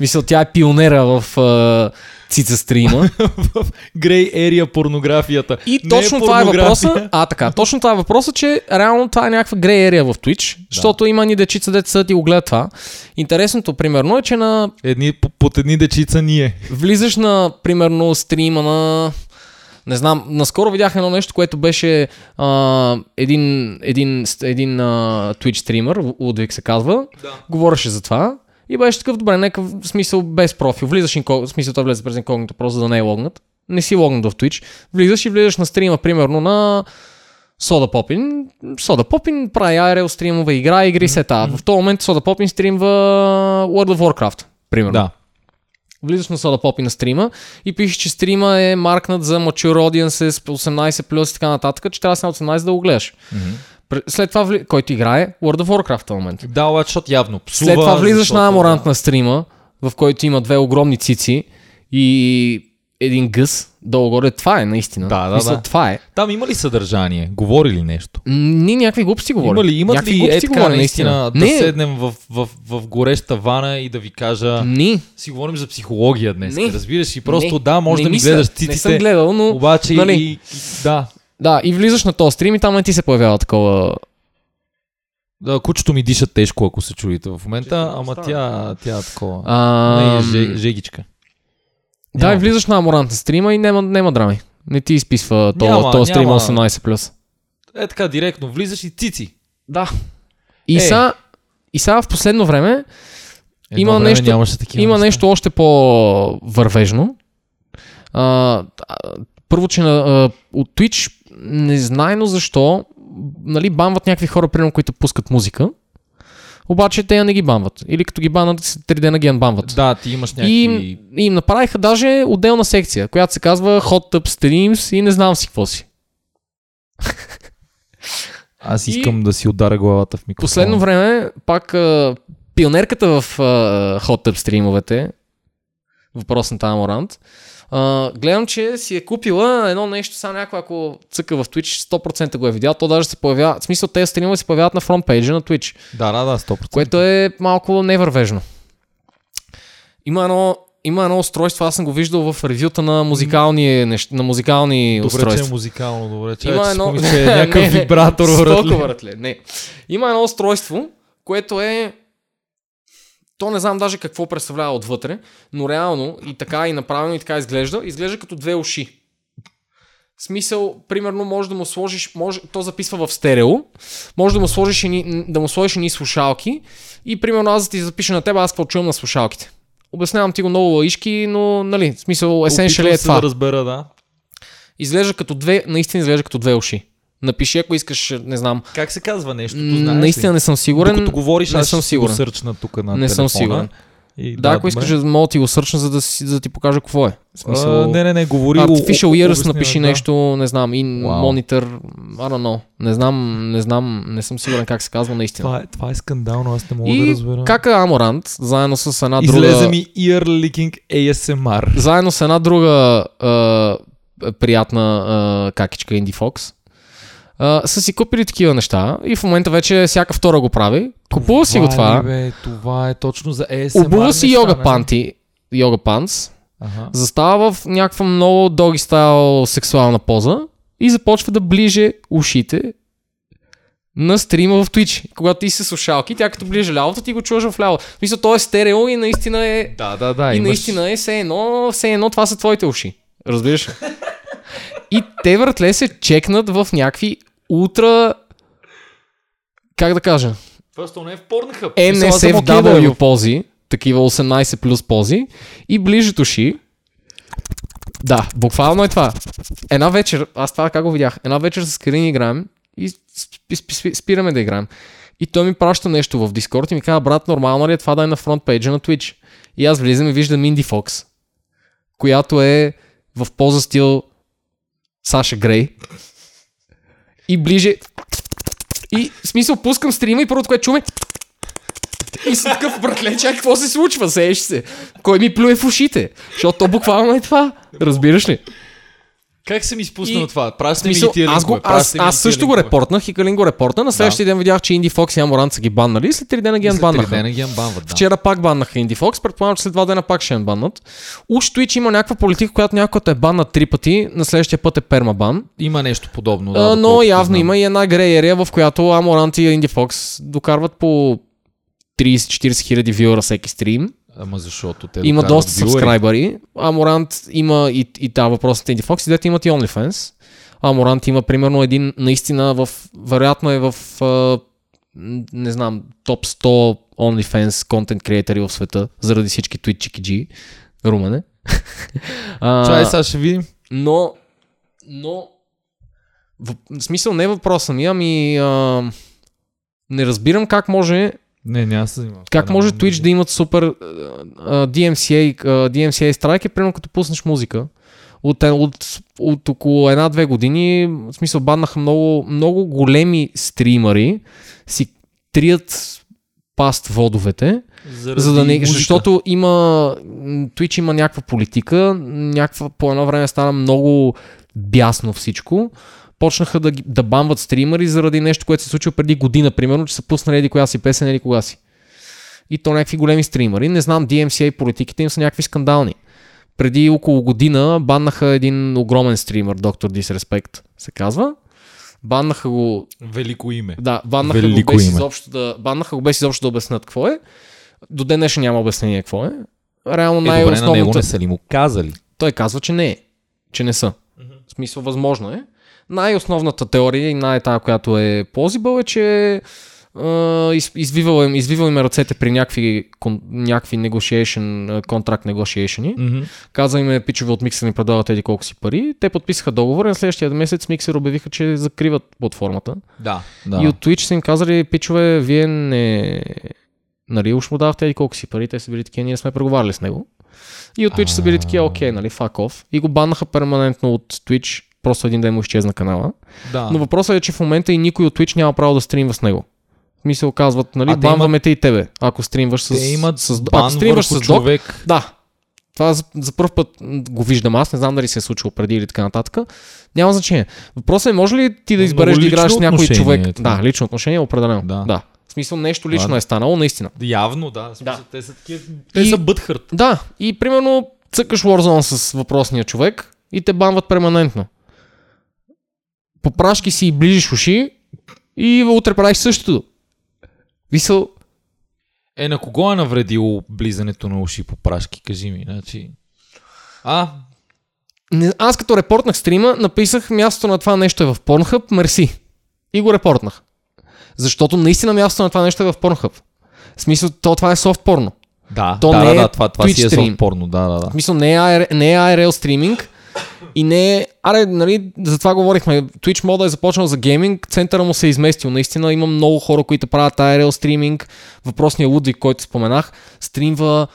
Мисля, тя е пионера в а, цица стрима. Грей ерия порнографията. И Не точно това е въпроса. А, така, точно това е въпроса, че реално това е някаква грей ерия в Twitch, защото има ни дечица, деца съдят и го гледат това. Интересното, примерно, е, че на Едни, по- под едни дечица ние. влизаш на, примерно, стрима на не знам, наскоро видях едно нещо, което беше а, един, един, един а, Twitch стример, Лудвиг се казва, Да. говореше за това и беше такъв, добре, нека в смисъл без профил, влизаш инког... в смисъл той влезе през инкогнито, просто за да не е логнат, не си логнат в Twitch, влизаш и влизаш на стрима, примерно на Сода Попин. Сода Попин прави ARL стримове, игра, игри, сета. В този момент Сода Попин стримва World of Warcraft, примерно. Да. Влизаш на Soda Pop на стрима и пишеш, че стрима е маркнат за mature audiences 18 плюс и така нататък, че трябва да си на 18 да го гледаш. Пр- След това, вли... който играе World of Warcraft в момента. Да, обаче, защото явно псува. След това влизаш защото- на Аморант на стрима, в който има две огромни цици и един гъс долу-горе. Това е наистина. Да, да, Мисля, да. Това е. Там има ли съдържание? Говори ли нещо? Ние някакви глупости говорим. Има ли, имат някакви ли е така говорим, наистина да Не, седнем в, в, в гореща вана и да ви кажа... ни. Си говорим за психология днес. Не. Разбираш и просто Не. да, може Не да ми мисля. гледаш Не съм циците, гледал, но... обаче нали? и, и, да. Да, и влизаш на този стрим и там не ти се появява такова Да, кучето ми диша тежко, ако се чуете в момента, ама става. тя, тя е такова. А, Не, е же- жегичка. Да, Няма. и влизаш на Аморант на стрима и няма, няма драми. Не ти изписва този стрим няма. 18+. Е така, директно влизаш и цици. Да. И, Е. са, и сега в последно време Едно Има време нещо- има неща. нещо още по-вървежно. А, първо, че на, а, от Twitch незнайно защо нали, банват някакви хора, примерно, които пускат музика. Обаче те я не ги банват. Или като ги банват, след 3 дена ги анбанват. Да, ти имаш И, някакви... и им направиха даже отделна секция, която се казва Hot Tub Streams и не знам си какво си. Аз и- искам да си ударя главата в микрофона. Последно време, пак а, пионерката в а, Hot Tub стримовете, въпросната Аморант, а, гледам, че си е купила едно нещо, само някой, ако цъка в Twitch, 100% го е видял, то даже се появява, в смисъл тези стримове се появяват на фронтпейджа на Twitch, Да, да, да, 100%. което е малко невървежно. Има едно, има едно устройство, аз съм го виждал в ревюта на музикални, нещ... на музикални Добре, устройства. че е музикално, добре. Че Има е, едно... че е някакъв Не, не, вибратор, братле. братле. Не. Има едно устройство, което е... То не знам даже какво представлява отвътре, но реално и така и направено и така изглежда. Изглежда като две уши. В смисъл, примерно, може да му сложиш, може, то записва в стерео, може да му сложиш едни, да му сложиш едни слушалки и примерно аз да ти запиша на теб, аз какво чувам на слушалките. Обяснявам ти го много лаишки, но нали, в смисъл, Опитвам е това. да разбера, да. Изглежда като две, наистина изглежда като две уши. Напиши, ако искаш, не знам. Как се казва нещо? М, Наистина не съм сигурен. Докато говориш, не аз съм сигурен. сърчна тук на не съм телефона. сигурен. И, Да, ако добре. искаш, мога да ти го сърчна, за да, си, за да ти покажа какво е. В смисъл, А, не, не, не, говори. Artificial о- о- Ears обясни, напиши да. нещо, не знам, и Вау. монитор, I don't know. Не знам, не знам, не съм сигурен как се казва наистина. Това е, това е скандално, аз не мога да И разбера. как е Аморант, заедно с една Излезе друга... ми ear leaking ASMR. Заедно с една друга а, приятна а, какичка Инди Фокс. А, са си купили такива неща и в момента вече всяка втора го прави. Купува си го ли, това. Бе, това е точно за ASMR. Обува си йога нали? панти, йога панц, Ага. застава в някаква много доги стайл сексуална поза и започва да ближе ушите на стрима в Twitch. Когато ти си слушалки, тя като ближе лявото, ти го чуваш в ляво. Смисъл, то е стерео и наистина е Да, да, да. и имаш... наистина е все едно, все едно това са твоите уши. Разбираш? И те въртле се чекнат в някакви ултра... Как да кажа? Просто не е в Pornhub. NSFW пози, такива 18 плюс пози и ближат уши. Да, буквално е това. Една вечер, аз това как го видях, една вечер с Карин играем и спи- спи- спи- спираме да играем. И той ми праща нещо в Дискорд и ми казва, брат, нормално ли е това да е на фронт пейджа на Twitch? И аз влизам и виждам Инди Фокс, която е в поза стил Саша Грей. И ближе... И в смисъл пускам стрима и първото, което чуме... И съм такъв, братле, чак, какво се случва? Сееш се. Кой ми плюе в ушите? Защото то буквално е това. Разбираш ли? Как съм изпуснал И- това? Пращай ми Смисъл, ги тия аз, го, аз, ми аз също го репортнах и Калин го репортна. На следващия ден видях, че Инди Фокс и Аморант са ги баннали и след 3 дена ги След три анбаннаха. дена ги анбанват, да. Вчера пак баннаха Инди Фокс, предполагам, че след два дена пак ще анбаннат. Уж Twitch има някаква политика, която някой е банна три пъти, на следващия път е пермабан. Има нещо подобно. Да, Да, но явно знам. има и една грей ерия, в която Аморант и Инди Фокс докарват по 30-40 хиляди вюра всеки стрим. Ама защото те Има доста сабскрайбъри. Аморант има и, и та въпросната Инди Фокс, и дете имат и OnlyFans. Аморант има примерно един наистина в, вероятно е в не знам, топ 100 OnlyFans контент креатори в света, заради всички Twitch G, Румене. А, Чай, сега ще видим. но, но, в, в смисъл не е въпроса ми, ами а, не разбирам как може Не, няма да се занимавам. как Това може няма Twitch да имат супер а, DMCA, а, DMCA страйк е примерно като пуснеш музика. От, е- от, от около една-две години, в смисъл баннаха много, много големи стримари, си трият паст водовете, Заради за да не, музика. защото има, Twitch има някаква политика, някаква, по едно време стана много бясно всичко. Почнаха да, да бамват стримери заради нещо, което се случило преди година, примерно, че са пуснали еди коя си песен или кога си. И то някакви големи стримери. Не знам, DMCA политиките им са някакви скандални. Преди около година баннаха един огромен стример, Доктор Disrespect се казва. Баннаха го Велико име. да, баннаха Велико го, без име. изобщо да, баннаха го без изобщо да обяснат какво е. До ден днешен няма обяснение какво е. Реално Е, добре, на него не са ли му казали? Той казва, че не е. Че не са. В смисъл, възможно е. Най-основната теория и най-тая, която е plausible е, че Uh, из, извивал, им, извивал им е ръцете при някакви, кон, някакви negotiation, контракт negotiation. Мгм. Каза им е, пичове от Миксер ни предлагат еди колко си пари. Те подписаха договор и на следващия месец Миксер обявиха, че закриват платформата. Да, да. И от Twitch са им казали, пичове, вие не... Нали, уж му давахте и колко си пари, те са били такива, ние сме преговаряли с него. И от Twitch са били такива, окей, нали, fuck off. И го баннаха перманентно от Twitch, просто един ден му изчезна канала. да. Но въпросът е, че в момента и никой от Twitch няма право да стримва с него. Ми се оказват, нали, А, банваме те и тебе, ако стримваш с... Те имат с бан ако стримваш с док, човек. да. Това за, за първ път го виждам аз, не знам дали се е случило преди или така нататък. Няма значение. Въпросът е, може ли ти да избереш да играеш с някой човек? е. Да, лично отношение е определено. Да. да. В смисъл нещо лично е станало, наистина. Явно, да. В смисъл, Да. Те са такива. Те И- са бътхърт. Да, и примерно цъкаш Warzone с въпросния човек и те банват перманентно. Попрашки си и ближиш уши и утре правиш същото. Висъл, Е, на кого е навредило близането на уши по прашки? Кажи ми. Значи... А, Не, аз като репортнах стрима, написах мястото на това нещо е в Pornhub, мерси. И го репортнах. Защото наистина мястото на това нещо е в Pornhub. В смисъл, то това е софт порно. да, То да, не да, е да, това, това си е софт порно, да, да, да. В смисъл, не е, AR, не е ARL стриминг и не е... Аре, нали, за това говорихме. Twitch мода е започнал за гейминг, центъра му се е изместил. Наистина има много хора, които правят ARL стриминг. Въпросният Лудвиг, който споменах, стримва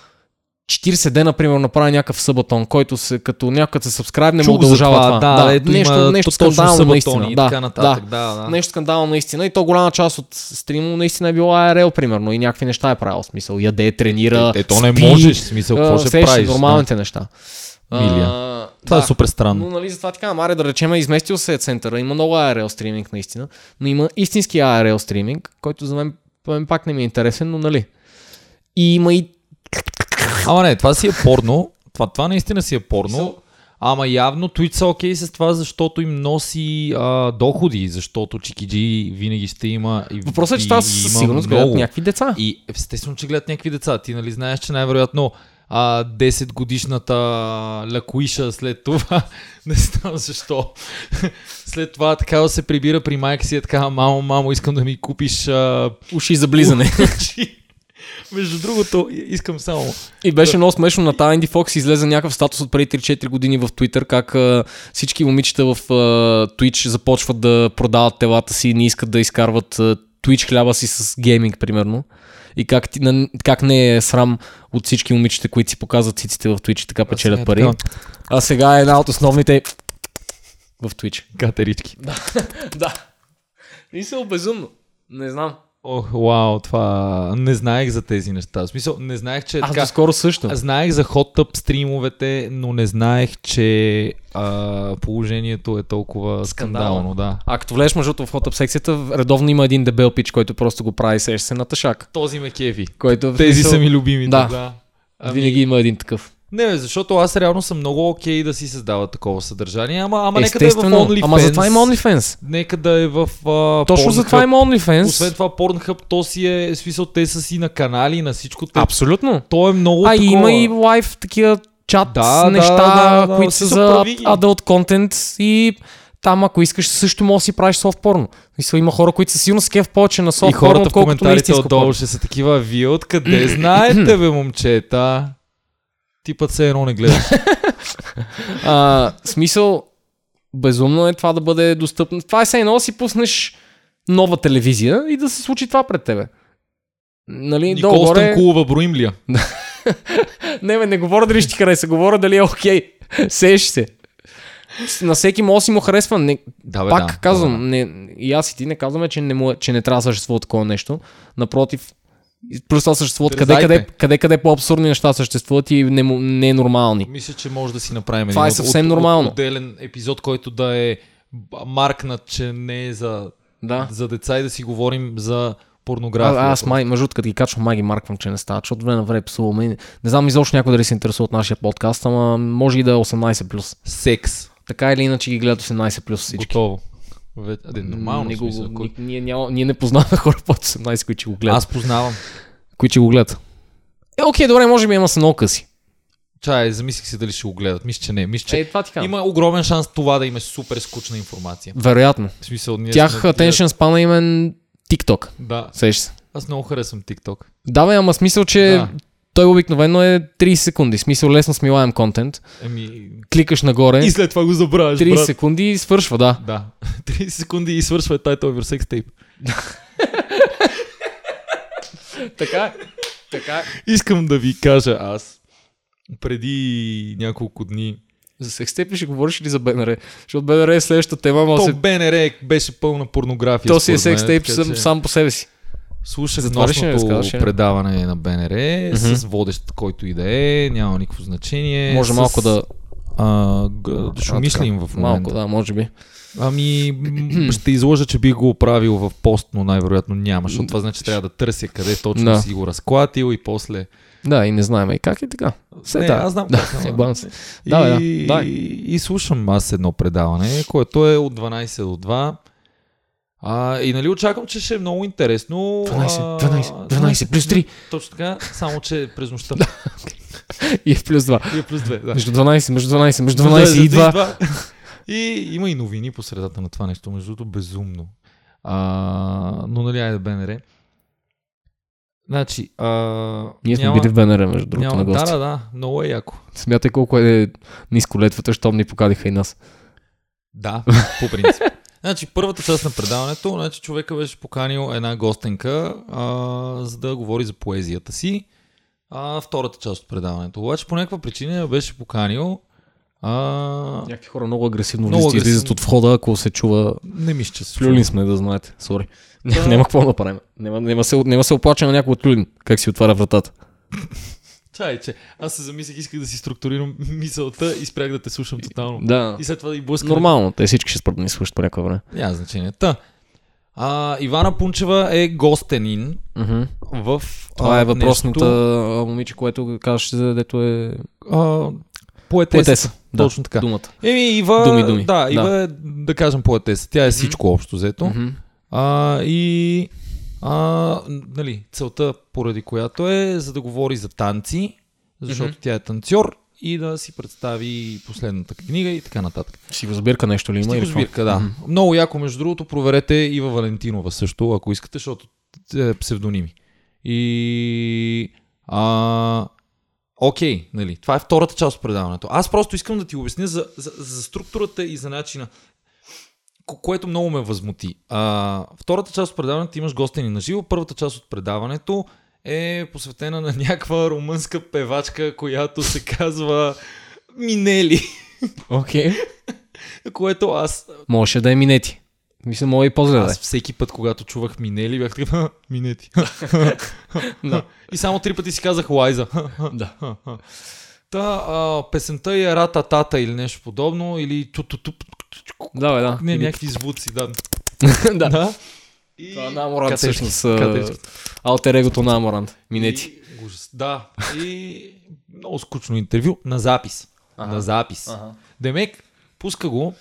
40 дена, например, направи някакъв събатон, който се, като някой се сабскрайб, не му удължава това. Да, ето нещо, има нещо скандално наистина. и Да, така нататък. да. Да, да. Нещо скандално наистина. И то голяма част от стрима наистина е било ARL, примерно. И някакви неща е правил. Смисъл, яде, тренира. Е, то не спи, можеш, смисъл, какво ще правиш? Нормалните неща. Милия. А, Това да. е супер странно. Но нали затова така, Маре да речем е изместил се е центъра, има много ARL стриминг наистина, но има истински ARL стриминг, който за мен, мен пак не ми е интересен, но нали. И има и Ама не, това си е порно. Това, това наистина си е порно. Ама явно Twitch са окей с това, защото им носи а, доходи, защото Чикиджи винаги ще има. И, въпросът е, че това със сигурност гледат някакви деца. И естествено, че гледат някакви деца. Ти нали знаеш, че най-вероятно а, 10 годишната лакуиша след това, не знам защо, след това така да се прибира при майка си, е така, мамо, мамо, искам да ми купиш а, Уши за близане. уши. Между другото, искам само И беше много смешно на тази Инди Фокс излезе някакъв статус от преди 3-4 години в Twitter, как а, всички момичета в а, Twitch започват да продават телата си и не искат да изкарват а, Twitch хляба си с гейминг, примерно. И как, ти, на, как не е срам от всички момичета, които си показват циците в Twitch и така печелят сега пари. така. А сега е една от основните в Twitch. катерички. Да. И се безумно. Не знам. Ох, вау, това не знаех за тези неща. В смисъл, не знаех, че Аз така. доскоро също. Знаех за хот стримовете, но не знаех, че а, положението е толкова Скандално. скандално. Да. А като влезеш мъжото в хотъп секцията, редовно има един дебел пич, който просто го прави сеш се на тъшак. Този ме кеви. Който Тези смисъл- са ми любимите. Да. да. Ами, Винаги има един такъв. Не, защото аз реално съм много окей да си създава такова съдържание, ама, ама нека да е в. OnlyFans. Ама затова има OnlyFans. Нека да е в а, Точно Pornhub. затова има OnlyFans. Освен това, Pornhub, то си е, в смисъл, те са си на канали, на всичко. Те, Абсолютно. то е много А и такова. има и лайв такива чат Да, неща, да, да, които си са за прави adult content и там ако искаш също можеш да си правиш софт порно. Мисля, има хора, които са силно с кеф повече на И софт порно, хората в отколкото на коментарите отдолу порно. ще са такива, вие откъде знаете, бе, момчета? Ти път се едно не гледаш. А, смисъл, безумно е това да бъде достъпно. Това е все едно си пуснеш нова телевизия и да се случи това пред тебе. Нали, Никол долу-горе... Станкулова броим ли? Не, бе, не говоря дали ще ти хареса, говоря дали е окей. Сееш се. На всеки може си му харесва. Не, Да, бе, пак да, казвам, да. не, и аз и ти не казваме, че не, му, е- че не трябва да съществува такова нещо. Напротив, плюс това съществуват къде, къде, къде, къде по-абсурдни неща съществуват и не, му- не е нормални. Мисля, че може да си направим Това е съвсем от- нормално. От, отделен епизод, който да е маркнат, че не е за, Да. за деца и да си говорим за А, порнография. аз май, между като ги качвам, май ги марквам, че не става, защото време на време псуваме. Не знам изобщо някой дали се интересува от нашия подкаст, ама може и да е 18+. плюс. Секс. Така или иначе ги гледат 18+, плюс всички. Готово. Ве- Аде, нормално не, го, смисъл, кой- ни, ние, няма, ние не познаваме хора под 18, които го гледат. Аз познавам. Които ще го гледат. Е, окей, добре, може би има са много къси. Чай, замислих си дали ще го гледат. Мисля, че не. Мисля, че Е, това ти има огромен шанс това да има супер скучна информация. Вероятно. В смисъл, ние Тях сме attention им е TikTok. Да, Сеш се. аз много харесвам TikTok. Да, бе, ама смисъл, че Да. Той обикновено е 30 секунди. Смисъл, лесно смилаем контент. Еми, Кликаш нагоре, и след това го забравяш, 30 брат. секунди и свършва, да. Да. 30 секунди и свършва title over sex tape. Така Така Искам да ви кажа аз, преди няколко дни, За секстепи ще говориш ли за БНР? Защото БНР е следващата тема, то се... БНР беше пълна порнография. То си е секстейп сам, че сам по себе си. Слушах За нощното е? предаване на БНР Мгм. с водещ, който и да е, няма никакво значение. Може с, малко да... А, да ще А, мислим така. в момента. Малко, да, може би. Ами, ще изложа, че бих го оправил в пост, но най-вероятно няма, защото това значи трябва да търся къде точно Да. си го разклатил и после... Да, и не знаем и как и така. Все не, така. аз знам Да, как, ебан се. И, Да, да. Да. и, и слушам аз едно предаване, което е от 12 до 2. А, и нали очаквам, че ще е много интересно. 12, а, 12, 12 плюс 3 Точно така, само че през нощта. и е плюс 2. И е плюс 2, да. Между 12, между 12, между 12 и 2. И има и новини по средата на това нещо, между другото безумно. А, но нали, айде БНР. Значи, а, Ние сме няма, били в БНР, между другото, няма, на да, гости. да, да, много е яко. Смятай колко е ниско летвата, щом ни покадиха и нас. Да, по принцип. Значи, първата част на предаването, значи, човека беше поканил една гостенка, а, за да говори за поезията си. а, втората част от предаването. Обаче по някаква причина я беше поканил. А, Някакви хора много агресивно Много влизат агресивно. от входа, ако се чува. не мисля, че се Люлин сме, да знаете. Сори. Да. Няма какво да направим. Няма, няма, се, няма се оплача на някой от Люлин, как си отваря вратата. Чай, че аз се замислих, исках да си структурирам мисълта и спрях да те слушам тотално. Да. И след това да и блъскам. Нормално, те всички ще спрат да ни слушат по някое време. Няма значение. Та. А, Ивана Пунчева е гостенин Мгм. в Това а, е въпросната нещо, момиче, което казваш, дето е а, поетеса. поетеса. Да, Точно така. Думата. Еми, Ива, Думи, думи. Да, Да. Ива е, да кажем, поетеса. Тя е всичко общо взето. Мгм. А, и а, нали, целта, поради която е, за да говори за танци, защото Мгм. тя е танцор и да си представи последната книга и така нататък. Си го сбирка нещо ли има? Стихосбирка, да. Мгм. Много яко, между другото, проверете Ива Валентинова също, ако искате, защото е псевдоними. И... А, окей, нали, това е втората част от предаването. Аз просто искам да ти обясня за, за, за структурата и за начина, което много ме възмути. А, втората част от предаването имаш гостени на живо, първата част от предаването е посветена на някаква румънска певачка, която се казва Минели, Окей. което аз Можеше да е минети. Мисля, мога и по-зле да е. Аз всеки път, когато чувах Минели, бях такъв, «Ха, Минети. Да. И само три пъти си казах Лайза. Да. Та, а, песента е Рата Тата или нещо подобно, или ту-ту-ту. Да, бе, да. Не, някакви звуци, да. да. да. И... Това е на Аморант всъщност. Алтер егото на Аморант. Минети. И, ужас. Да. И много скучно интервю на запис. Ага. На запис. Ага. Демек, пуска го,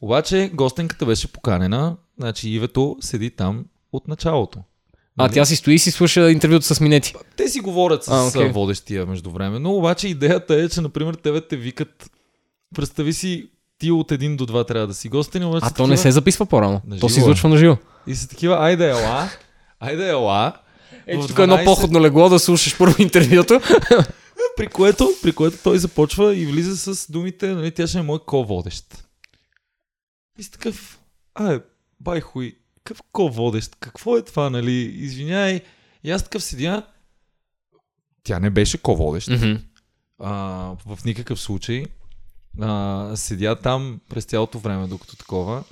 обаче гостенката беше поканена, значи Ивето седи там от началото. А, Нали? тя си стои и си слуша интервюто с Минети. Те си говорят с А, а, водещия междувременно, обаче идеята е, че, например, тебе те викат, представи си, ти от един до два трябва да си гостен, обаче А то не се записва по-рано. На То се е. излучва на живо. И са такива, айде ела, айде ела. Ето В тук е едно 12 походно легло да слушаш първо интервюто. При което, при което той започва и влиза с думите, нали, тя ще е мой ко-водещ. И си такъв, ай, бай хуй, какъв ко-водещ, какво е това, нали, извиняй. И аз такъв седя, тя не беше ко-водещ. а, в никакъв случай. А, седя там през цялото време, докато такова,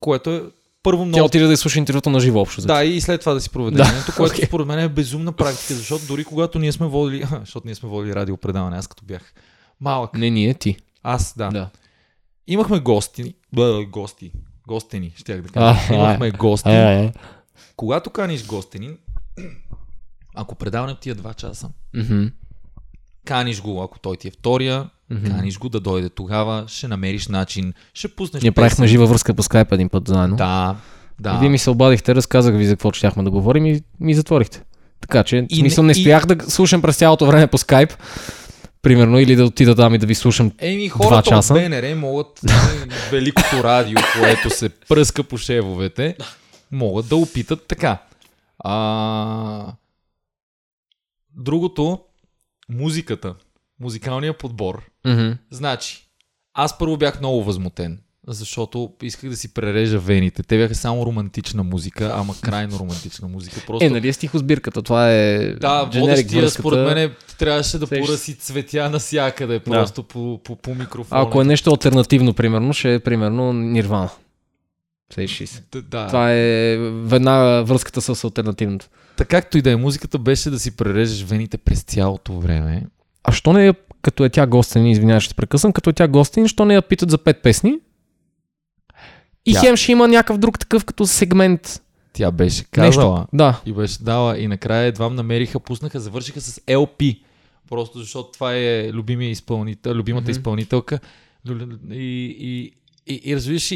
което е първо Тя много... отиде да изслуша интервюто на живо общо. Да, и след това да си проведе Да, да, което окей. според мен е безумна практика, защото дори когато ние сме водили, защото ние сме водили радиопредаване, аз като бях малък, Не ние, ти. аз да, Да. имахме гости, бе, гости, гостени, щях да А, кажа. Имахме гости. Е, е. Когато каниш гостенин, ако предаването ти е 2 часа, Мгм. Каниш го, ако той ти е втория, Мгм. каниш го да дойде тогава, ще намериш начин, ще пуснеш Ние правихме жива връзка по скайп един път заедно. Да, да. И вие ми се обадихте, разказах ви за какво щяхме да говорим и ми затворихте. Така че, И смисъл, не- не и- стоях да слушам през цялото време по скайп, примерно, или да отида там и да ви слушам. Еми, хората часа. от БНР могат, нали, великото радио, което се пръска по шевовете, могат да опитат така. А... Другото, музиката, музикалния подбор. Мгм. Значи, аз първо бях много възмутен, защото исках да си прережа вените. Те бяха само романтична музика, ама крайно романтична музика. Просто... Е, нали е стихосбирката, това е Да, водещия връзката. според мен трябваше да Сещаш се. пораси цветя навсякъде, просто по, по, по микрофона. Ако е нещо альтернативно, примерно, ще е примерно Нирвана. Да. Това е веднага връзката с альтернативното. Така както и да е, музиката беше да си прережеш вените през цялото време. А що не е, като е тя гостен, извинявай, ще прекъсвам, като е тя гостен, що не я питат за пет песни? И Тя- хем ще има някакъв друг такъв като сегмент. Тя беше Нещо. казала Да. и беше дала и накрая едва намериха, пуснаха, завършиха с LP. Просто защото това е любимия изпълнител, любимата Мгм. изпълнителка. Лю- И, и, и, и разбираш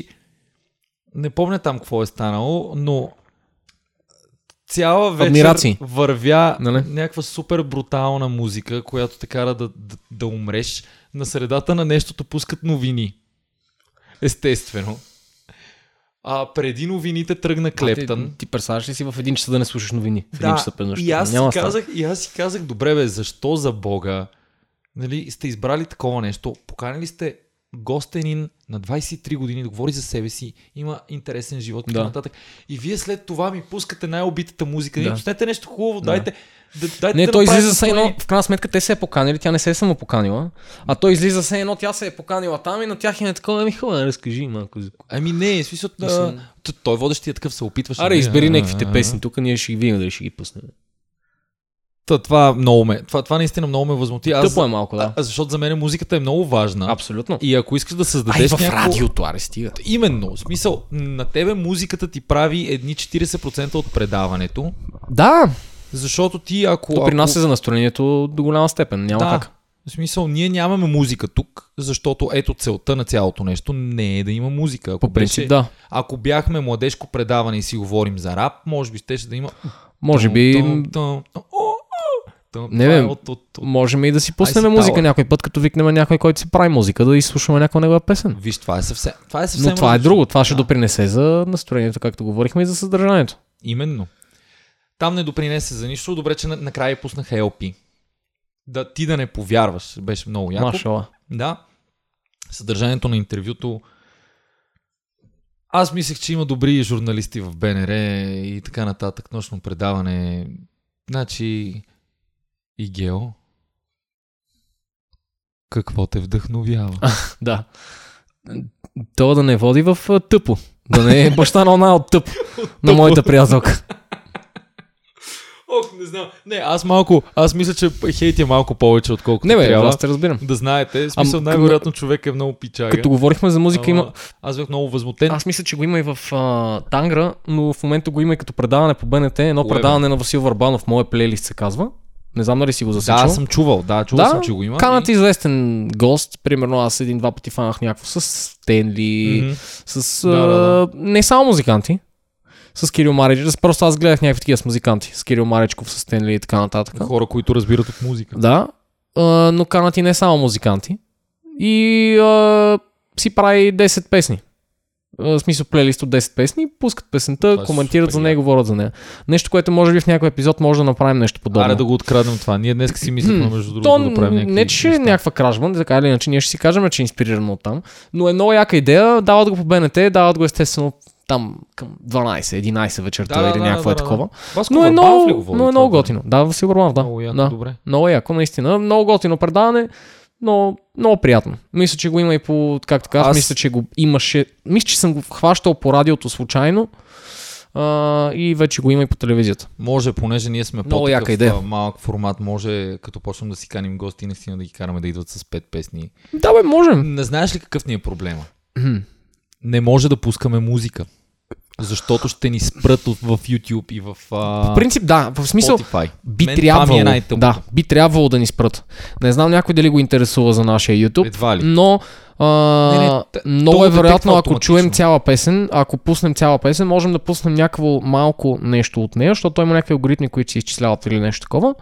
не помня там какво е станало, но цяла вечер Адмирации. вървя Нали? някаква супер брутална музика, която те кара да, да, да умреш. На средата на нещото пускат новини. Естествено. А преди новините тръгна Клептън. Ти, ти представяш ли си в един часа да не слушаш новини? В един Да, през нощта? и аз, Няма си казах, и аз си казах, добре бе, защо за Бога нали, сте избрали такова нещо? Поканили сте гостенин на 23 години да говори за себе си, има интересен живот и Да. така нататък. И вие след това ми пускате най-обитата музика. Да. Да. Пуснете нещо хубаво, Да. дайте, да, дайте Не, да той излиза се едно, в крайна сметка те се е поканили, тя не се е само поканила, а той излиза се едно, тя се е поканила там и на тях им е такова, ами хубаво, разкажи малко. Ами не, в смисъл, Мисъл- а, т- той водещия такъв се опитваше. Аре, нали, избери някаквите песни, тук ние ще ги видим дали ще ги пуснем. Та, това много ме, това, това наистина много ме възмути. Аз, Тъпо е малко, да. а, защото за мен музиката е много важна. Абсолютно. И ако искаш да Ай, създадеш в някакво... радиото, аре, стига. Именно, в смисъл, на тебе музиката ти прави едни 40% от предаването, Да, защото ти ако... то при нас ако... е за настроението до голяма степен, няма да, как. в смисъл, ние нямаме музика тук, защото ето целта на цялото нещо не е да има музика. Ако, По принцип, беше, да. ако бяхме младежко предаване и си говорим за рап, може би щеше да има... Може би, Тъм, тъм, тъм, о, тъм. Не, е от, от, от... можем и да си пуснем музика тала. някой път, като викнем някой, който си прави музика, да изслушаме някаква негова песен. Виж, това е съвсем... Това е съвсем Но това е друго, това ще Да. допринесе за настроението, както говорихме, и за съдържанието. Именно. Там не допринесе за нищо. Добре, че на- накрая пуснаха LP. Да, ти да не повярваш. Беше много яко. Машала. Да. Съдържанието на интервюто. Аз мислех, че има добри журналисти в БНР и така нататък. Нощно предаване. Значи и Гео. Какво те вдъхновява? Да. То да не води в а, тъпо. Да не е баща на една от тъп на моята приятелка. Ох, не знам. Не, аз малко, аз мисля, че хейт е малко повече, отколкото Не бе, трябва. аз те разбирам. Да знаете, смисъл, най-вероятно човек е много пичага. Като говорихме за музика, Ама има... Аз бях много възмутен. Аз мисля, че го има и в а, Тангра, но в момента го има и като предаване по БНТ. Едно Кое, бе? предаване на Васил Варбанов, моя плейлист се казва. Не знам дали си го да, засечал. аз съм чувал, да, чувал Да, съм, че го има. Канат известен гост, примерно аз един-два пъти фанах някакво с Стенли, Мгм. с Да, да, да. не само музиканти, с Кирил Марич, просто аз гледах някакви такива с музиканти, с Кирил Маричков, с Стенли и така нататък. Хора, които разбират от музика. Да, но канат и не само музиканти. И а, си прави 10 песни. В смисъл плейлист от 10 песни, пускат песента, Това е коментират за нея, говорят за нея. Нещо, което може би в някой епизод може да направим нещо подобно. Аре да го откраднем това. Ние днес си мислихме, между другото, То да правим някакви не, че е някаква кражба, така или иначе ние ще си кажем, че е инспирирано от там. Но е много яка идея, дават го по БНТ, дават го естествено там към 12-11 вечерта Да, да, или да, някакво да, е да, такова. Васко Но е много, но е много да? готино. Да, Васил Върбанов, да. Много яко, да. добре. Много яко, наистина. Много готино предаване, но много приятно. Мисля, че го има и по, както казах, Аз- мисля, че го имаше. Мисля, че съм го хващал по радиото случайно. А, и вече го има и по телевизията. Може, понеже ние сме по-такъв яка идея. малък формат, може като почнем да си каним гости, наистина да ги караме да идват с пет песни. Да, бе, можем. Не знаеш ли какъв ни е проблема? Не може да пускаме музика. Защото ще ни спрат в YouTube и в а, В принцип, да. В смисъл, Spotify. би Мен трябвало, Това ми е да, би трябвало да ни спрат. Не знам някой дали го интересува за нашия YouTube, Едва ли. но а, Не, не, много е вероятно, ако чуем цяла песен, ако пуснем цяла песен, можем да пуснем някакво малко нещо от нея, защото има някакви алгоритми, които се изчисляват или нещо такова,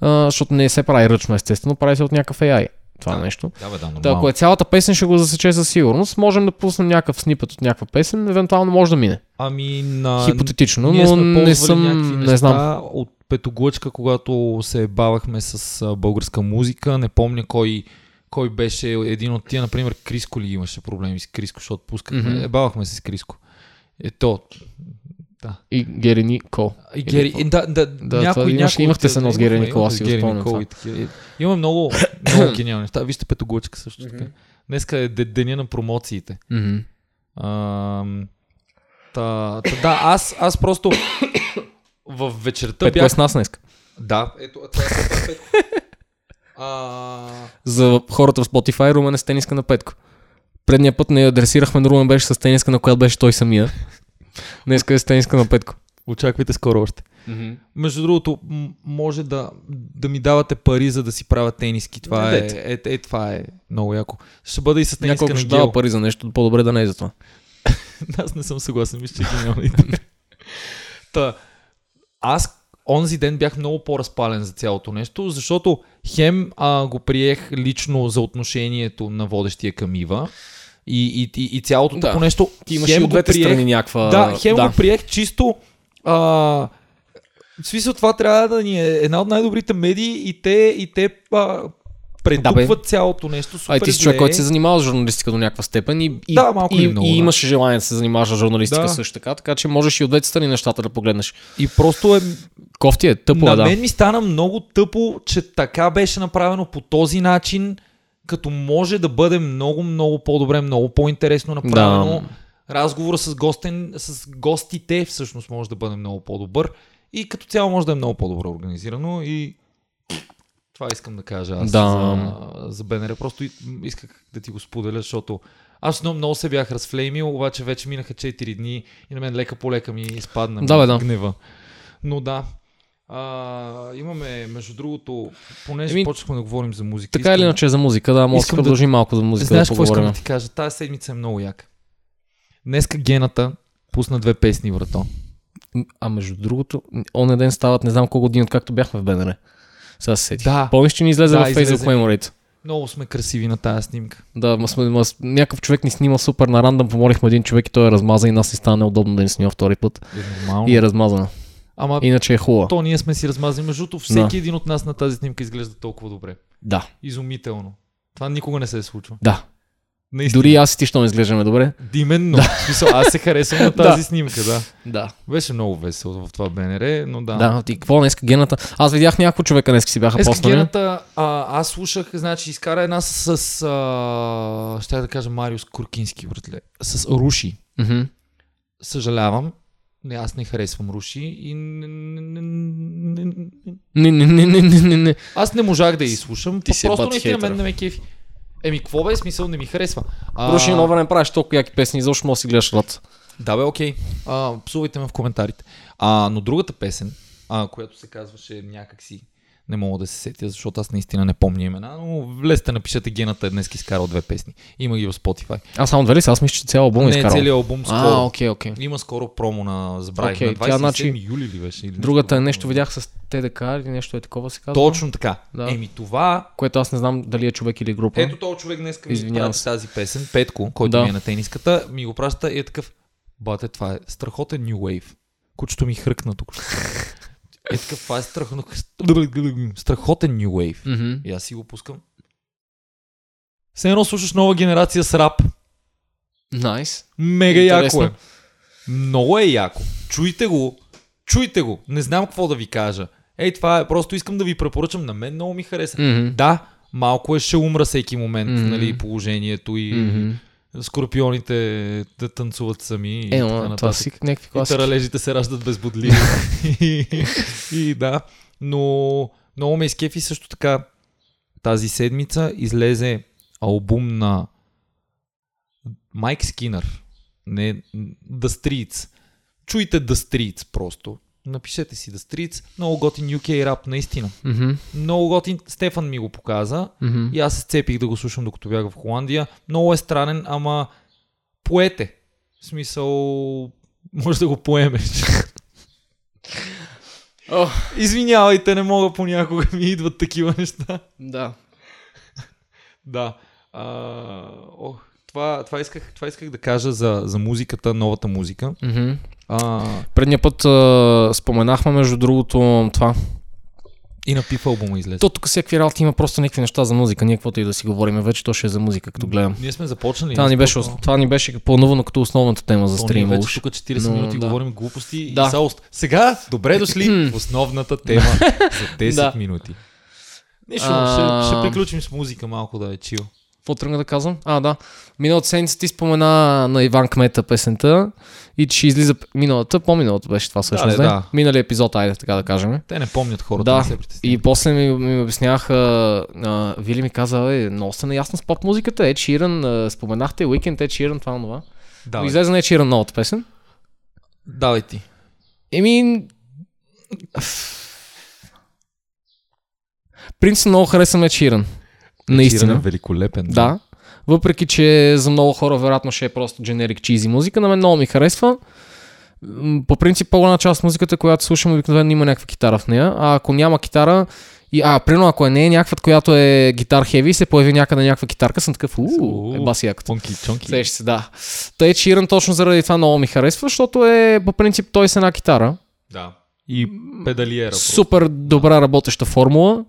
а, защото не се прави ръчно, естествено, прави се от някакъв AI. Това Да. нещо. Да, бе, да, Та, нормално. ако е цялата песен, ще го засече със сигурност. Можем да пуснем някакъв снипът от някаква песен, евентуално може да мине. Ами на... Хипотетично, Ние но не съм, не знам. от петоглъчка, когато се бавахме с българска музика. Не помня кой, кой беше един от тия, например, Криско ли имаше проблеми с Криско, защото пускахме. Мгм. Е, бавахме се с Криско. Ето, И Гери Никол. И Гери, и, да, да, Да, някой, това имаш- някой имахте се едно с Гери Никола, си го спомням това. и такива. Има много, много гениални неща. Вижте петоглъчка също така. Днеска е де- деня на промоциите. Ам, та, та, да, аз, аз просто в вечерта Петко е бях... с нас днес. Да, ето, това е е Петко. А, За хората в Spotify, Румен е с тениска на Петко. Предния път не адресирахме, но Румен беше с тениска, на която беше той самия. Днеска е с тениска на Петко. очаквайте скоро още. Между другото, може да, да ми давате пари, за да си правя тениски. Това е, е, е, това е много яко. Ще бъда и с тениска Някой на ще дава пари за нещо, по-добре да не е за това. Аз не съм съгласен, мисля, че гениална идея. Та, аз онзи ден бях много по-разпален за цялото нещо, защото хем а, го приех лично за отношението на водещия към Ива и, и, и, и цялото Да. такова нещо. Ти имаш и от двете приех, страни някаква... Да, хем да. го приех чисто а, в смисъл това трябва да ни е една от най-добрите медии и те, и те а, предупват цялото нещо супер Ай, ти си човек, който се занимава с журналистика до някаква степен и, и, Да, малко и, много, и да. имаше желание да се занимаваш с журналистика Да. също така, така че можеш и от двете страни нещата да погледнеш. И просто е Кофти е, тъпо на да. мен ми стана много тъпо, че така беше направено по този начин, като може да бъде много, много по-добре, много по-интересно направено. Разговора с, гостен, с гостите всъщност може да бъде много по-добър и като цяло може да е много по-добре организирано и това искам да кажа аз Да. за, за БНР. Просто исках да ти го споделя, защото аз много, много се бях разфлеймил, обаче вече минаха 4 дни и на мен лека по лека ми изпадна Да, бе, да. гнева. Но да, а, имаме, между другото, понеже Еми, почнахме да говорим за музика. Така или иначе за музика, да, може да продължим малко за музика Знаеш да какво искам да ти кажа? Тази седмица е много яка. Днеска Гената пусна две песни, брато. А между другото, оня ден стават не знам колко години, откакто бяхме в БНР. Сега се сетих. Да. Помниш, че ни излезе Да, във Facebook. Memories? Много сме красиви на тази снимка. Да, ма, сме, ма, някакъв човек ни снима супер на рандъм, помолихме един човек и той е размазан и нас ни стана неудобно да ни снима втори път. Е нормално. И е размазана. Ама Иначе е хубава. то ние сме си размазани. Между другото, всеки Да. един от нас на тази снимка изглежда толкова добре. Да, Изумително. Това никога не се е случва. да. Наистина. Дори аз и ти, що не изглеждаме добре. Именно. В смисъл, аз се харесвам на тази Да. снимка, да. Да. Беше много весело в това БНР, но да. Да, ти какво днес гената? Аз видях няколко човека днес си бяха поснали. Ескагената, а, аз слушах, значи, изкара една с, с а, ще да кажа Мариус Куркински, братле, с Руши. Мгм. Съжалявам, не, аз не харесвам Руши и не, не, не, не, не, Не, не, не, не, не, не, не. аз не можах да изслушам, Ти си просто хейтър. мен не ме кефи. Еми, какво бе, смисъл не ми харесва. А, Руши много време правиш толкова яки песни, защо може да си гледаш рад. Да бе, окей. А, псувайте ме в коментарите. А, но другата песен, а, която се казваше някакси, не мога да се сетя, защото аз наистина не помня имена, но влезте, напишете гената е днес изкарал две песни. Има ги в Spotify. А само две ли са? Аз мисля, че цял албум е не, изкарал. целият албум скоро. А, окей, окей. Има скоро промо на забравих Окей, на тя, 27 значи, юли ли беше? Или Другата е нещо нещо видях с ТДК или нещо е такова се казва. Точно така. Да. Еми това, Което аз не знам дали е човек или група. ето този човек днес ми прати тази песен, Петко, който Да. ми е на тениската, ми го праща и е такъв, бате, това е страхотен New Wave. Кучето ми хръкна тук. Е такъв, това е страхотен, страхотен New Wave. Мгм. И аз си го пускам. Все едно слушаш нова генерация с рап. Найс. Мега Интересно. яко е. Много е яко. Чуйте го. Чуйте го. Не знам какво да ви кажа. Ей, това е. Просто искам да ви препоръчам. На мен много ми хареса. Мгм. Да, малко е ще умра всеки момент, Мгм. нали, положението и Мгм. Скорпионите да танцуват сами. и Е, но това си някакви И класики. таралежите се раждат безбудливи. и, и да, но много ме изкефи също така. Тази седмица излезе албум на Майк Скинър. Не, The Streets. Чуйте The Streets просто. Напишете си The Streets. Много готин UK рап, наистина. Мгм. Много готин. Стефан ми го показа. Мгм. И аз се сцепих да го слушам докато бях в Холандия. Много е странен, ама поете. В смисъл, може да го поемеш. О, Извинявайте, не мога понякога ми идват такива неща. да. Да. А, ох, това, това, исках, това исках да кажа за, за музиката, новата музика. Мгм. А, Предния път а, споменахме, между другото, това. и на пиф албума излезе. То тук всякакви работи има просто някакви неща за музика. Ние каквото и да си говорим, вече то ще е за музика, като гледам. Ние сме започнали. Това ни, беше, това ни беше планувано като основната тема за То ние стрим. вече тук 40 Но, минути да. говорим глупости Да. и са ост... Сега, добре дошли основната тема за 10 Да. минути. Нищо, ще, ще приключим с музика малко да е чил. Какво тръгна да казвам? А, да. Миналата седмица ти спомена на Иван Кмета песента и че излиза миналата, по-миналата беше това всъщност, да, да, да. Минали епизод, айде така да кажем. Те не помнят хората, Да. се. И после ми, ми обясняха, а, Вили ми каза, е, много сте наясно с поп музиката, Sheeran, а, споменахте Weekend, Ed Sheeran, това, това. Давай, Излезе на Ed Sheeran новата песен. давай ти. Еми... Принципно много харесвам Ed Sheeran. Наистина. Великолепен. Да. Въпреки, че за много хора вероятно ще е просто generic чизи музика, на мен много ми харесва. По принцип, по-голяма част от музиката, която слушам, обикновено има някаква китара в нея. А ако няма китара, и, а, примерно ако е не е някаква, която е гитар хеви, се появи някъде някаква китарка, съм такъв, уу, е баси якото. Чонки, чонки. Сеща се, да. Тъй, че Иран точно заради това много ми харесва, защото е по принцип той с една китара. Да. И педалиера. просто. Супер добра работеща формула.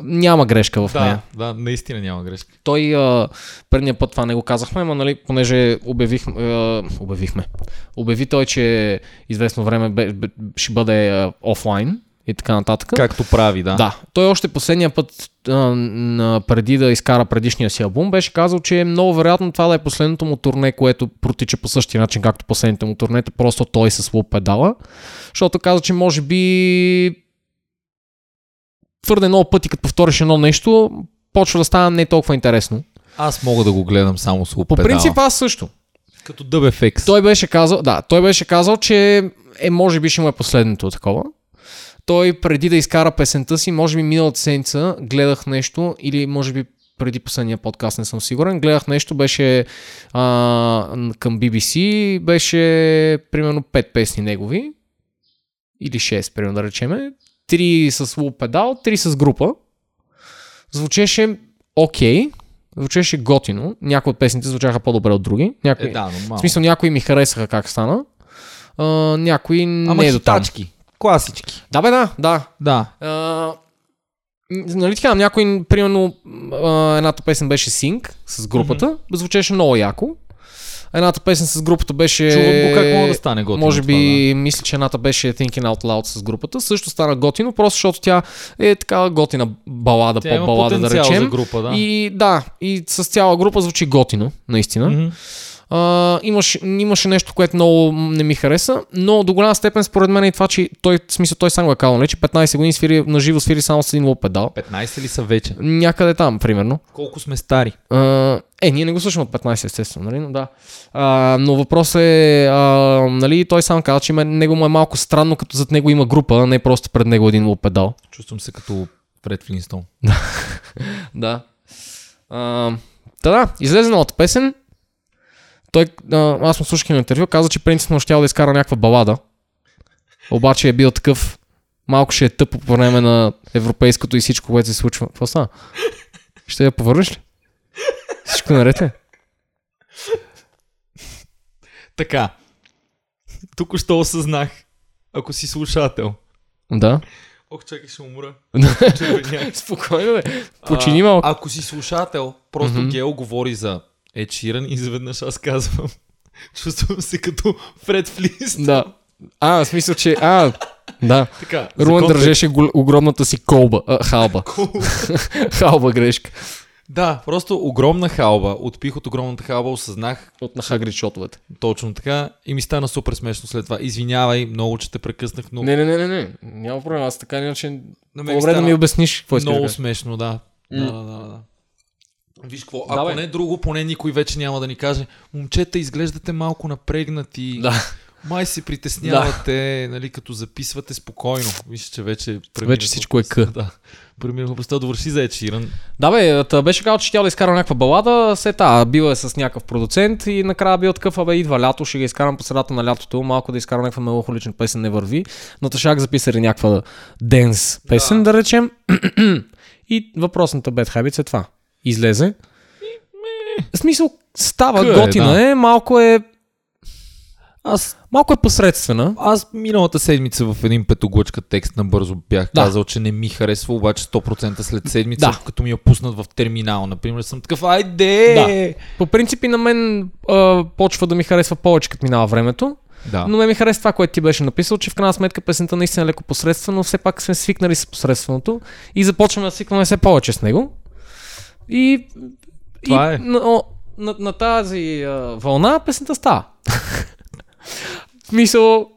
Няма грешка в Да, нея. да, наистина няма грешка. Той а, предния път това не го казахме, но нали, понеже обявих, а, обявихме. Обяви той, че известно време бе, бе, ще бъде а, офлайн и така нататък. Както прави, да. Да, той още последния път, а, преди да изкара предишния си албум, беше казал, че е много вероятно това да е последното му турне, което протича по същия начин, както последните му турнета, просто той с луп педала, защото каза, че може би твърде много пъти, като повториш едно нещо, почва да става не толкова интересно. Аз мога да го гледам само с По принцип аз също. Като DubFX. Той беше казал, да, той беше казал, че е, може би ще му е последното такова. Той преди да изкара песента си, може би миналата седмица гледах нещо или може би преди последния подкаст, не съм сигурен, гледах нещо, беше а, към BBC, беше примерно 5 песни негови или 6, примерно да речеме. Три с луп педал, три с група. Звучеше окей, звучеше готино. Някои от песните звучаха по-добре от други. Някои... Е, да, но. В смисъл някои ми харесаха как стана, а, някои Ама не е до там. Класички. Да бе, да, да. Да. А, нали така, някой, примерно, а, едната песен беше Sync с групата, mm-hmm. звучеше много яко. Едната песен с групата беше... Чувам го как мога да стане готино Може би, това, да. мисля, че едната беше Thinking Out Loud с групата. Също стана готино, просто защото тя е такава готина балада, Тя по-балада да речем. за група, да. И да, и с цяла група звучи готино, наистина. Мгм. А, имаше, имаше нещо, което много не ми хареса, но до голяма степен според мен е това, че той, в смисъл, той сам го е казал, че 15 години свири, на живо свири само с един лоп педал. 15 ли са вече? Някъде там, примерно. Колко сме стари? А, е, ние не го слушаме от 15, естествено, нали, но да. А, но въпросът е, а, нали, той сам каза, че него му е малко странно, като зад него има група, а не просто пред него един лоп педал. Чувствам се като Фред Флинстон. Да. А, та да, излезе новата песен. Той, а, аз му слушах на интервю, каза, че принципно ще да изкара някаква балада. Обаче е бил такъв, малко ще е тъпо по време на европейското и всичко, което се случва. Какво става? Ще я повърнеш ли? Всичко наред е? Така. Тук що осъзнах, ако си слушател. Да. Ох, чакай, ще умра. Спокойно, бе. Почини малко. Ако си слушател, просто Мгм. Гео говори за Ед Ширан и изведнъж аз казвам. Чувствам се като Фред Флинстон. Да. А, в смисъл, че... А, да. Така. Руан държеше гол- огромната си колба. А, халба. халба грешка. Да, просто огромна халба. Отпих от огромната халба, осъзнах От на Хагрид шотовете. точно така и ми стана супер смешно след това. Извинявай, много, че те прекъснах, но Не, не, не, не, не. Няма проблем. Аз така иначе. на мен ми По-добре да стана ми обясниш какво да много смешно, да. М. Да, да, да, да. Виж какво, Да, ако бе. не друго, поне никой вече няма да ни каже, момчета, изглеждате малко напрегнати, Да. май се притеснявате, нали, като записвате спокойно. Виж, че вече... Вече всичко е къ. Да. Преминах просто довърши за Sheeran. Да, бе, беше казал, че тя да изкара някаква балада, се та, била е с някакъв продуцент и накрая бил такъв, абе, идва лято, ще ga изкарам по средата на лятото, малко да изкарам някаква меланхолична песен, не върви. Но Ташак записали някаква денс песен, да, да речем. и въпросната Bad Habits е това. Излезе. В смисъл, става, Къ е, готина да. е, малко е, Аз, малко е посредствена. аз миналата седмица в един петоглъчка текст набързо бях Да. казал, че не ми харесва, обаче 100% след седмица, Да. като ми я пуснат в терминал, например, съм такъв, айде! Да. По принцип и на мен а, почва да ми харесва повече, като минава времето. да. Но ме ми хареса това, което ти беше написал, че в крайна сметка песента наистина е леко посредствена, но все пак сме свикнали с посредственото и започваме да свикваме все повече с него. И, Това и е. На, на, на тази а, вълна песента става. в смисъл,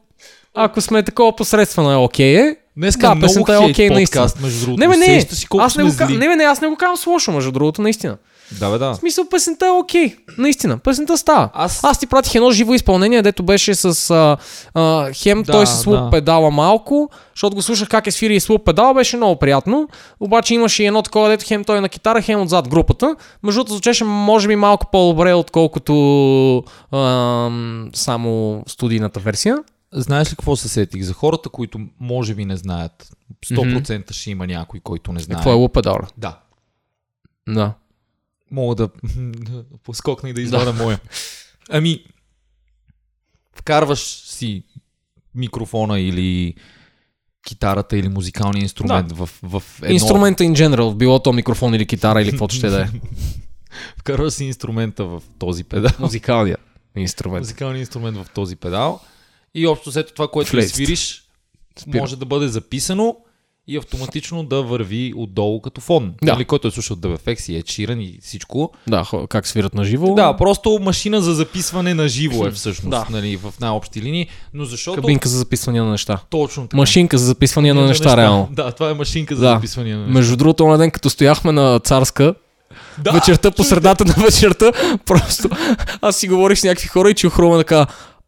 ако сме такова посредствено е окей е. Днеска Да, много песента е окей, наистина. подкаст, между другото. Не, бе, не, си аз не, го, зли. не, бе, не, аз не го казвам с лошо, между другото, наистина. Да, бе, да. В смисъл, песента е окей. Наистина, песента става. Аз- Аз ти пратих едно живо изпълнение, дето беше с а, а, хем Да, той с луп да. педала малко, защото го слушах как е свири и с луп педала, беше много приятно. Обаче имаше и едно такова, дето хем той е на китара, хем отзад групата. Между другото звучеше може би малко по-добре, отколкото ам, само студийната версия. Знаеш ли какво се сетих? За хората, които може би не знаят, 100% ще има някой, който не знае. Какво е луп педала? Да. Да. Мога да, да поскокна и да извада моя. Ами, вкарваш си микрофона или китарата или музикалния инструмент в, в едно... Инструмента in general, било то микрофон или китара или каквото ще да е. Вкарва си инструмента в този педал. Музикалния инструмент. Музикалния инструмент в този педал. И общо след това, което Флейст. свириш, Спира. може да бъде записано и автоматично да върви отдолу като фон. Да. Нали, който е слушал DBFX и е Sheeran и всичко. Да, как свират на живо. Да, просто машина за записване на живо е всъщност, Да. нали, в най-общи линии, но защото... Кабинка за записвания на неща. Точно така. Машинка за записвания на неща, реално. Да, това е машинка за Да. записване на неща. Между другото, на ден, като стояхме на царска, Да, вечерта, по средата на вечерта, просто аз си говорих с някакви хора и чух Рома така,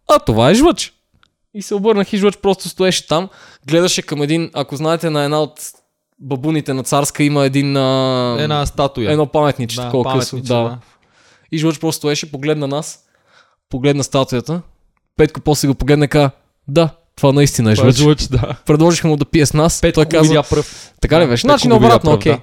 а това е жлъч. И се обърнах и жлъч просто стоеше там, гледаше към един, ако знаете, на една от бабуните на царска има един... А... Една статуя. Едно паметниче, да, такова късо. паметниче, Да. И жлъч просто стоеше, погледна нас, погледна статуята, Петко после го погледна и каза, да, това наистина е Това е жлъч. жлъч, да. Предложихме му да пие с нас. Петко той каза, пръв. така ли беше? Значи наобратно, окей. да.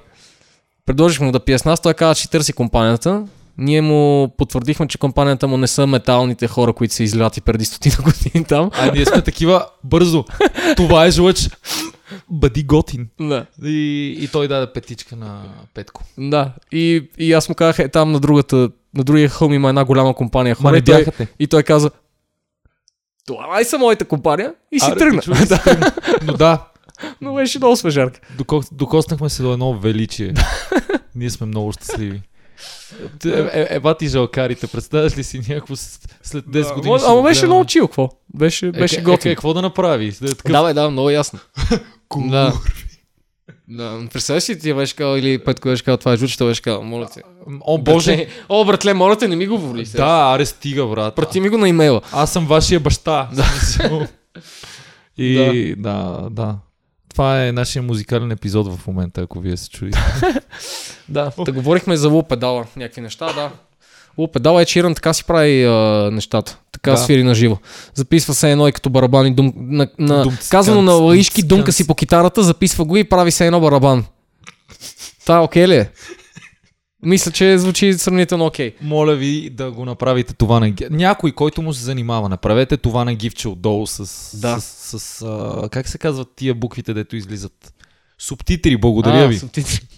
Предложихме му да пие с нас, той каза, че търси компанията. Ние му потвърдихме, че компанията му не са металните хора, които са изляти преди стотина години там. А ние сме такива бързо. Това е жлъч. Бъди готин. Да. И, и той даде петичка на Петко. Да. И, и аз му казах, е, там на другата, на другия хълм има една голяма компания хора. И той, и той каза, това май са моята компания. И си Аре, тръгна. си тръгна. Но да, Но беше много свежарка. доко- докоснахме се до едно величие. Ние сме много щастливи. Е, е, еба ти жалкарите, представяш ли си някакво след 10 години? Ама, го беше много чил, какво? Беше, беше е, е, готин. Е, какво да направи? Да, е такъв... Да, бе, да, много ясно. Кур. Да. Да, представяш ли ти беше казал или Петко беше казал това е жуче, беше казал, моля те. О, боже. Братле, О, братле, моля те, не ми говори. сега. Да, аре стига, брат. Прати ми го на имейла. Аз съм вашия баща. Да. И да, да. Това е нашия музикален епизод в момента, ако вие се чуете. Да, да говорихме за луп педала, някакви неща, да. Луп педала е чиран, така си прави а, нещата. Така Да. свири на живо. Записва се едно и като барабани, дум, на, на, Думц, казано на лаишки, думка си по китарата, записва го и прави се едно барабан. Та, окей ли е? Мисля, че звучи сравнително окей. Моля ви да го направите това на Някой, който му се занимава, направете това на гифче отдолу с... Да. с, с а, как се казват тия буквите, дето излизат? Субтитри, благодаря А, ви. субтитри.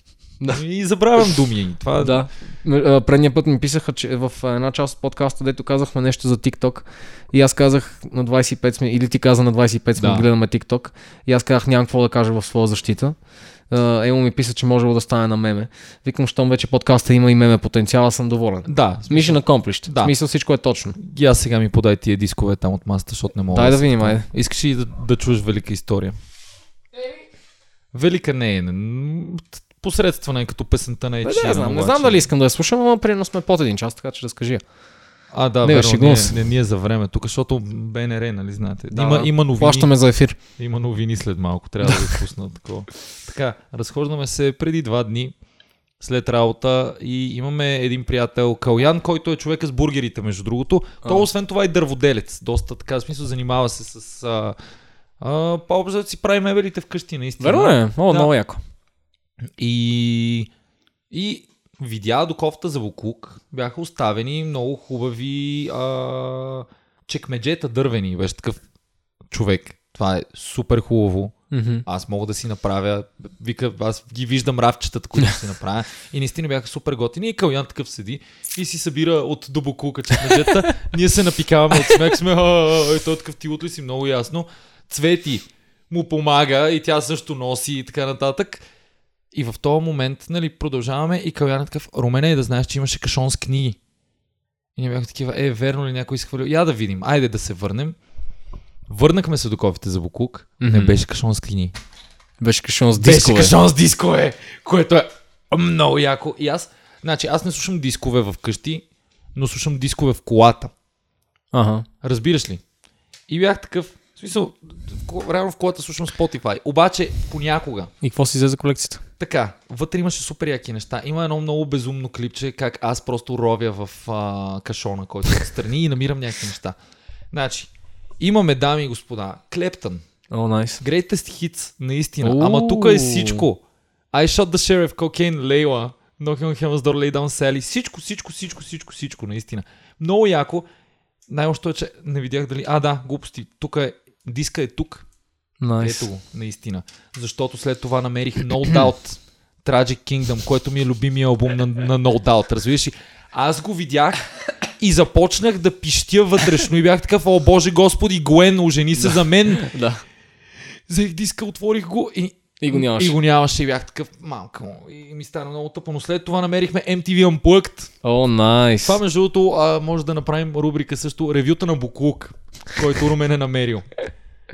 Да. И забравям думи. Това Да. М, а, Предния път ми писаха, че в една част от подкаста, дето казахме нещо за TikTok и аз казах на 25 сме, или ти каза на 25 сме Да. гледаме TikTok и аз казах нямам какво да кажа в своя защита. Емо ми писа, че можело да стане на меме. Викам, щом вече подкаста има и меме потенциала, съм доволен. Да, Mission accomplished. Да. В смисъл всичко е точно. и аз сега ми подай тия дискове там от масата, защото не мога Дай да се- видим, айде. Искаш ли да, да чуеш велика история? Велика не е. Посредствена е като песента на Не, Ed не, знам, не знам дали искам да я слушам, ама примерно сме под един час, така че разкажи. я. А, да, Не, верно, ние, не, ние за време тук, защото БНР, нали знаете. Да, има, да. има, новини, Плащаме за ефир. има новини след малко, трябва да ви пусна такова. Така, разхождаме се преди два дни след работа и имаме един приятел, Калян, който е човека с бургерите, между другото. Той, освен това, е дърводелец. Доста така, в смисъл, занимава се с... А, а, по-общо да си прави мебелите вкъщи, наистина. Верно е? О, Да. много яко. И, и видя до кофта за Вукук бяха оставени много хубави а, чекмеджета дървени. Беше такъв човек. Това е супер хубаво. Мгм. Аз мога да си направя. Вика, аз ги виждам равчетата, които си направя. И наистина бяха супер готини. И Калян такъв седи и си събира от дубокулка чекмеджета. Ние се напикаваме от смех. Сме, «А, е, той такъв ти ли си много ясно. Цвети му помага и тя също носи и така нататък. И в този момент, нали, продължаваме и Калян е такъв, Румене, да знаеш, че имаше кашон с книги. И ние бяхме такива, е, верно ли някой изхвърлил? Я да видим, айде да се върнем. Върнахме се до кофите за Букук. Не Мгм. беше кашон с книги. Беше кашон с Беше дискове. кашон с дискове, което е много яко. И аз, значи, аз не слушам дискове в къщи, но слушам дискове в колата. Ага. Разбираш ли? И бях такъв, в смисъл, реално в колата слушам Spotify. Обаче, понякога, И какво си взе за колекцията? Така, вътре имаше супер яки неща. Има едно много безумно клипче, как аз просто ровя в а, кашона, който е страни и намирам някакви неща. Значи, имаме, дами и господа, Клептън. О, найс. Greatest hits, наистина. Уу. Ама тук е всичко. I shot the sheriff, cocaine, Layla, Knocking on Heaven's Door, Lay Down Sally. Всичко, всичко, всичко, всичко, всичко, наистина. Много яко. Най-лошото е, че не видях дали... А, да, глупости. Тук е... Диска е тук. Найс. Ето го, наистина. Защото след това намерих No Doubt, Tragic Kingdom, който ми е любимия албум на, на No Doubt. Разбираш ли? Аз го видях и започнах да пищя вътрешно и бях такъв, о боже господи, Гуен, ожени се за мен. Да. Взех диска, отворих го и, И го нямаше. и го нямаше и бях такъв, малка му. И ми стана много тъпо, но след това намерихме MTV Unplugged. О, найс. Това между другото може да направим рубрика също ревюта на Буклук, който Румен е намерил.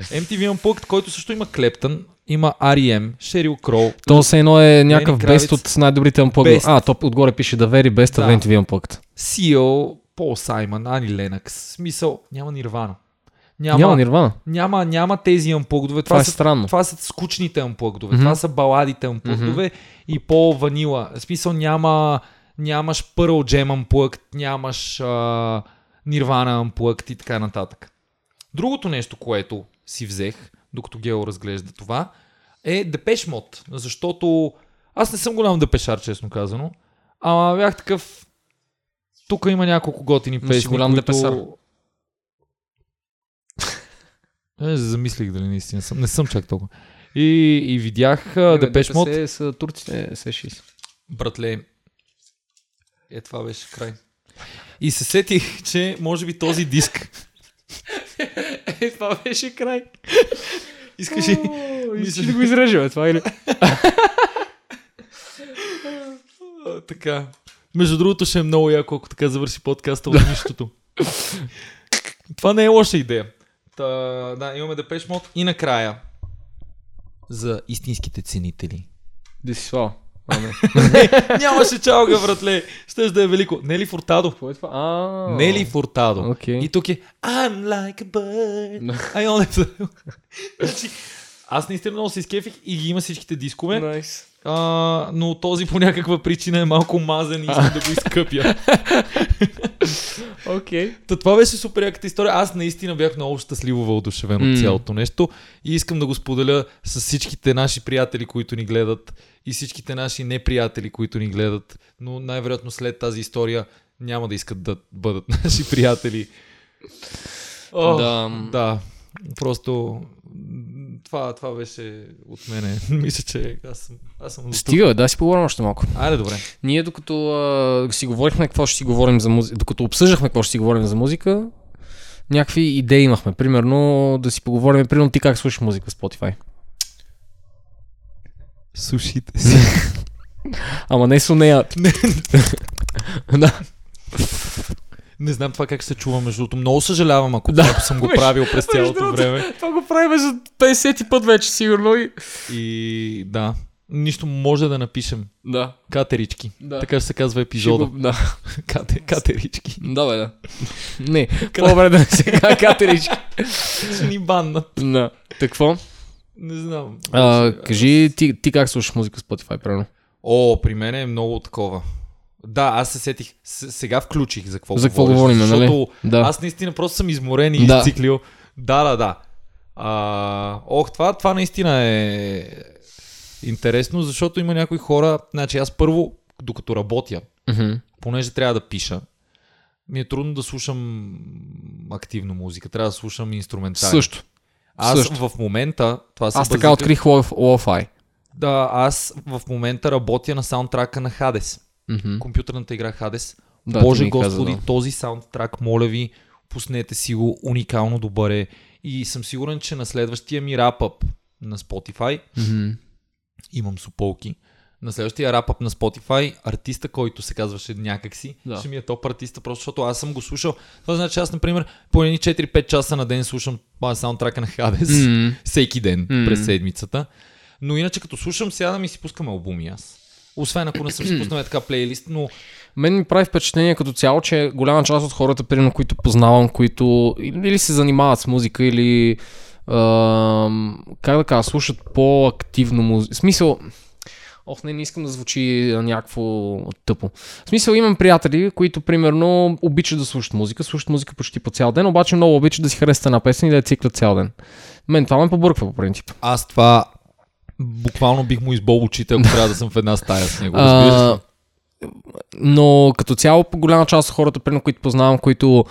MTV Unplugged, който също има Клептън, има R.E.M., Шерил Кроу. То все едно е някакъв бест от най-добрите unplugged. А, то отгоре пише да вери бест Да. of NTV Unplugged. Сио, Пол Саймън, Ани Ленакс. Смисъл, няма Нирвана. Няма, Няма Нирвана. няма, няма тези амплъгдове. Това е са, странно. това са скучните амплъгдове. Мгм. Това са баладите амплъгдове и по-ванила. В смисъл няма, нямаш Pearl Jam амплъгд, нямаш а, Nirvana амплъгд и така нататък. Другото нещо, което си взех, докато Гео разглежда това, е Депеш Мод. Защото аз не съм голям депешар, честно казано. Ама бях такъв... Тук има няколко готини Но си песни, голям които... депесар. Е, замислих дали наистина съм. Не съм чак толкова. И, и видях Депеш Мод. са турците, се 6. Братле, е това беше край. И се сетих, че може би този диск... Е, това беше край. Искаш ли? Искаш да го изрежем, това или? Така. Между другото ще е много яко, ако така завърши подкаста от нищото. Това не е лоша идея. Та, да, имаме Депеш Мод и накрая за истинските ценители. Десислава. А, не. Нямаше чалга, братле. Щеш да е велико. Нели Фуртадо. Какво е това? А, Нели Фуртадо. Окей. И тук е I'm like a bird. I only... значи, аз наистина много се изкефих и ги има всичките дискове, Найс. а, но този по някаква причина е малко мазен и искам да го изкъпя. Окей. Та това беше супер яката история. Аз наистина бях много щастливо въодушевен М. от цялото нещо и искам да го споделя с всичките наши приятели, които ни гледат и всичките наши неприятели, които ни гледат, но най-вероятно след тази история няма да искат да бъдат наши приятели. О, Да. да, просто това, това беше от мене. Мисля, че аз съм, аз съм. Стига, да си поговорим още малко. Айде, добре. Ние докато а, си говорихме какво ще си говорим за музика, докато обсъждахме какво ще си говорим за музика, някакви идеи имахме. Примерно да си поговорим, примерно ти как слушаш музика в Spotify. Сушите си. Ама не с нея. да. Не знам това как се чува, между другото. Много съжалявам, ако Да. това съм го правил през цялото време. Това го правим за 50 път вече, сигурно. И... И да, нищо може да напишем. Да. Катерички. Да. Така ще се казва епизода. Го- Да. Кате, катерички. Да, бе, да. Не, по-добре да се казва катерички. Ще ни баннат. Да. Какво? Не знам. А, кажи ти, ти как слушаш музика в Spotify, примерно? О, при мен е много такова. Да, аз се сетих. Сега включих за какво За говориш, говорим, защото нали? Да. аз наистина просто съм изморен и Да. изциклил. Да, да, да. А, ох, това, това наистина е интересно, защото има някои хора. Значи аз първо, докато работя, Мгм. понеже трябва да пиша, ми е трудно да слушам активно музика. Трябва да слушам инструментален. Също. Аз също. в момента, това Аз така открих ло- Lo-Fi. Да, аз в момента работя на саундтрака на Hades. Мгм. Компютърната игра Hades. Да, Боже ми каза, господи, да. този саундтрак, моля ви, пуснете си го, уникално добър е. И съм сигурен, че на следващия ми рапъп на Spotify, Мгм. имам суполки, на следващия рапъп на Spotify, артиста, който се казваше някакси, Да. ще ми е топ артиста, просто защото аз съм го слушал. Това значи, аз, например, по едни 4-5 часа на ден слушам а, саундтрака на Hades. Мгм. всеки ден М. през седмицата. Но иначе като слушам, сядам и си пускам албуми аз. Освен ако не съм си пуснал така плейлист, но Мен ми прави впечатление като цяло, че голяма част от хората, примерно, които познавам, които или се занимават с музика, или ам, как да кажа, слушат по-активно музика. В смисъл, ох, не, не искам да звучи някакво тъпо. В смисъл, имам приятели, които, примерно, обичат да слушат музика, слушат музика почти по цял ден, обаче много обичат да си харесат една песен и да я циклят цял ден. Мен това ме побърква по принцип. аз това буквално бих му избол очите, ако трябва да съм в една стая с него. А, но като цяло голяма част от хората, примерно, които познавам, които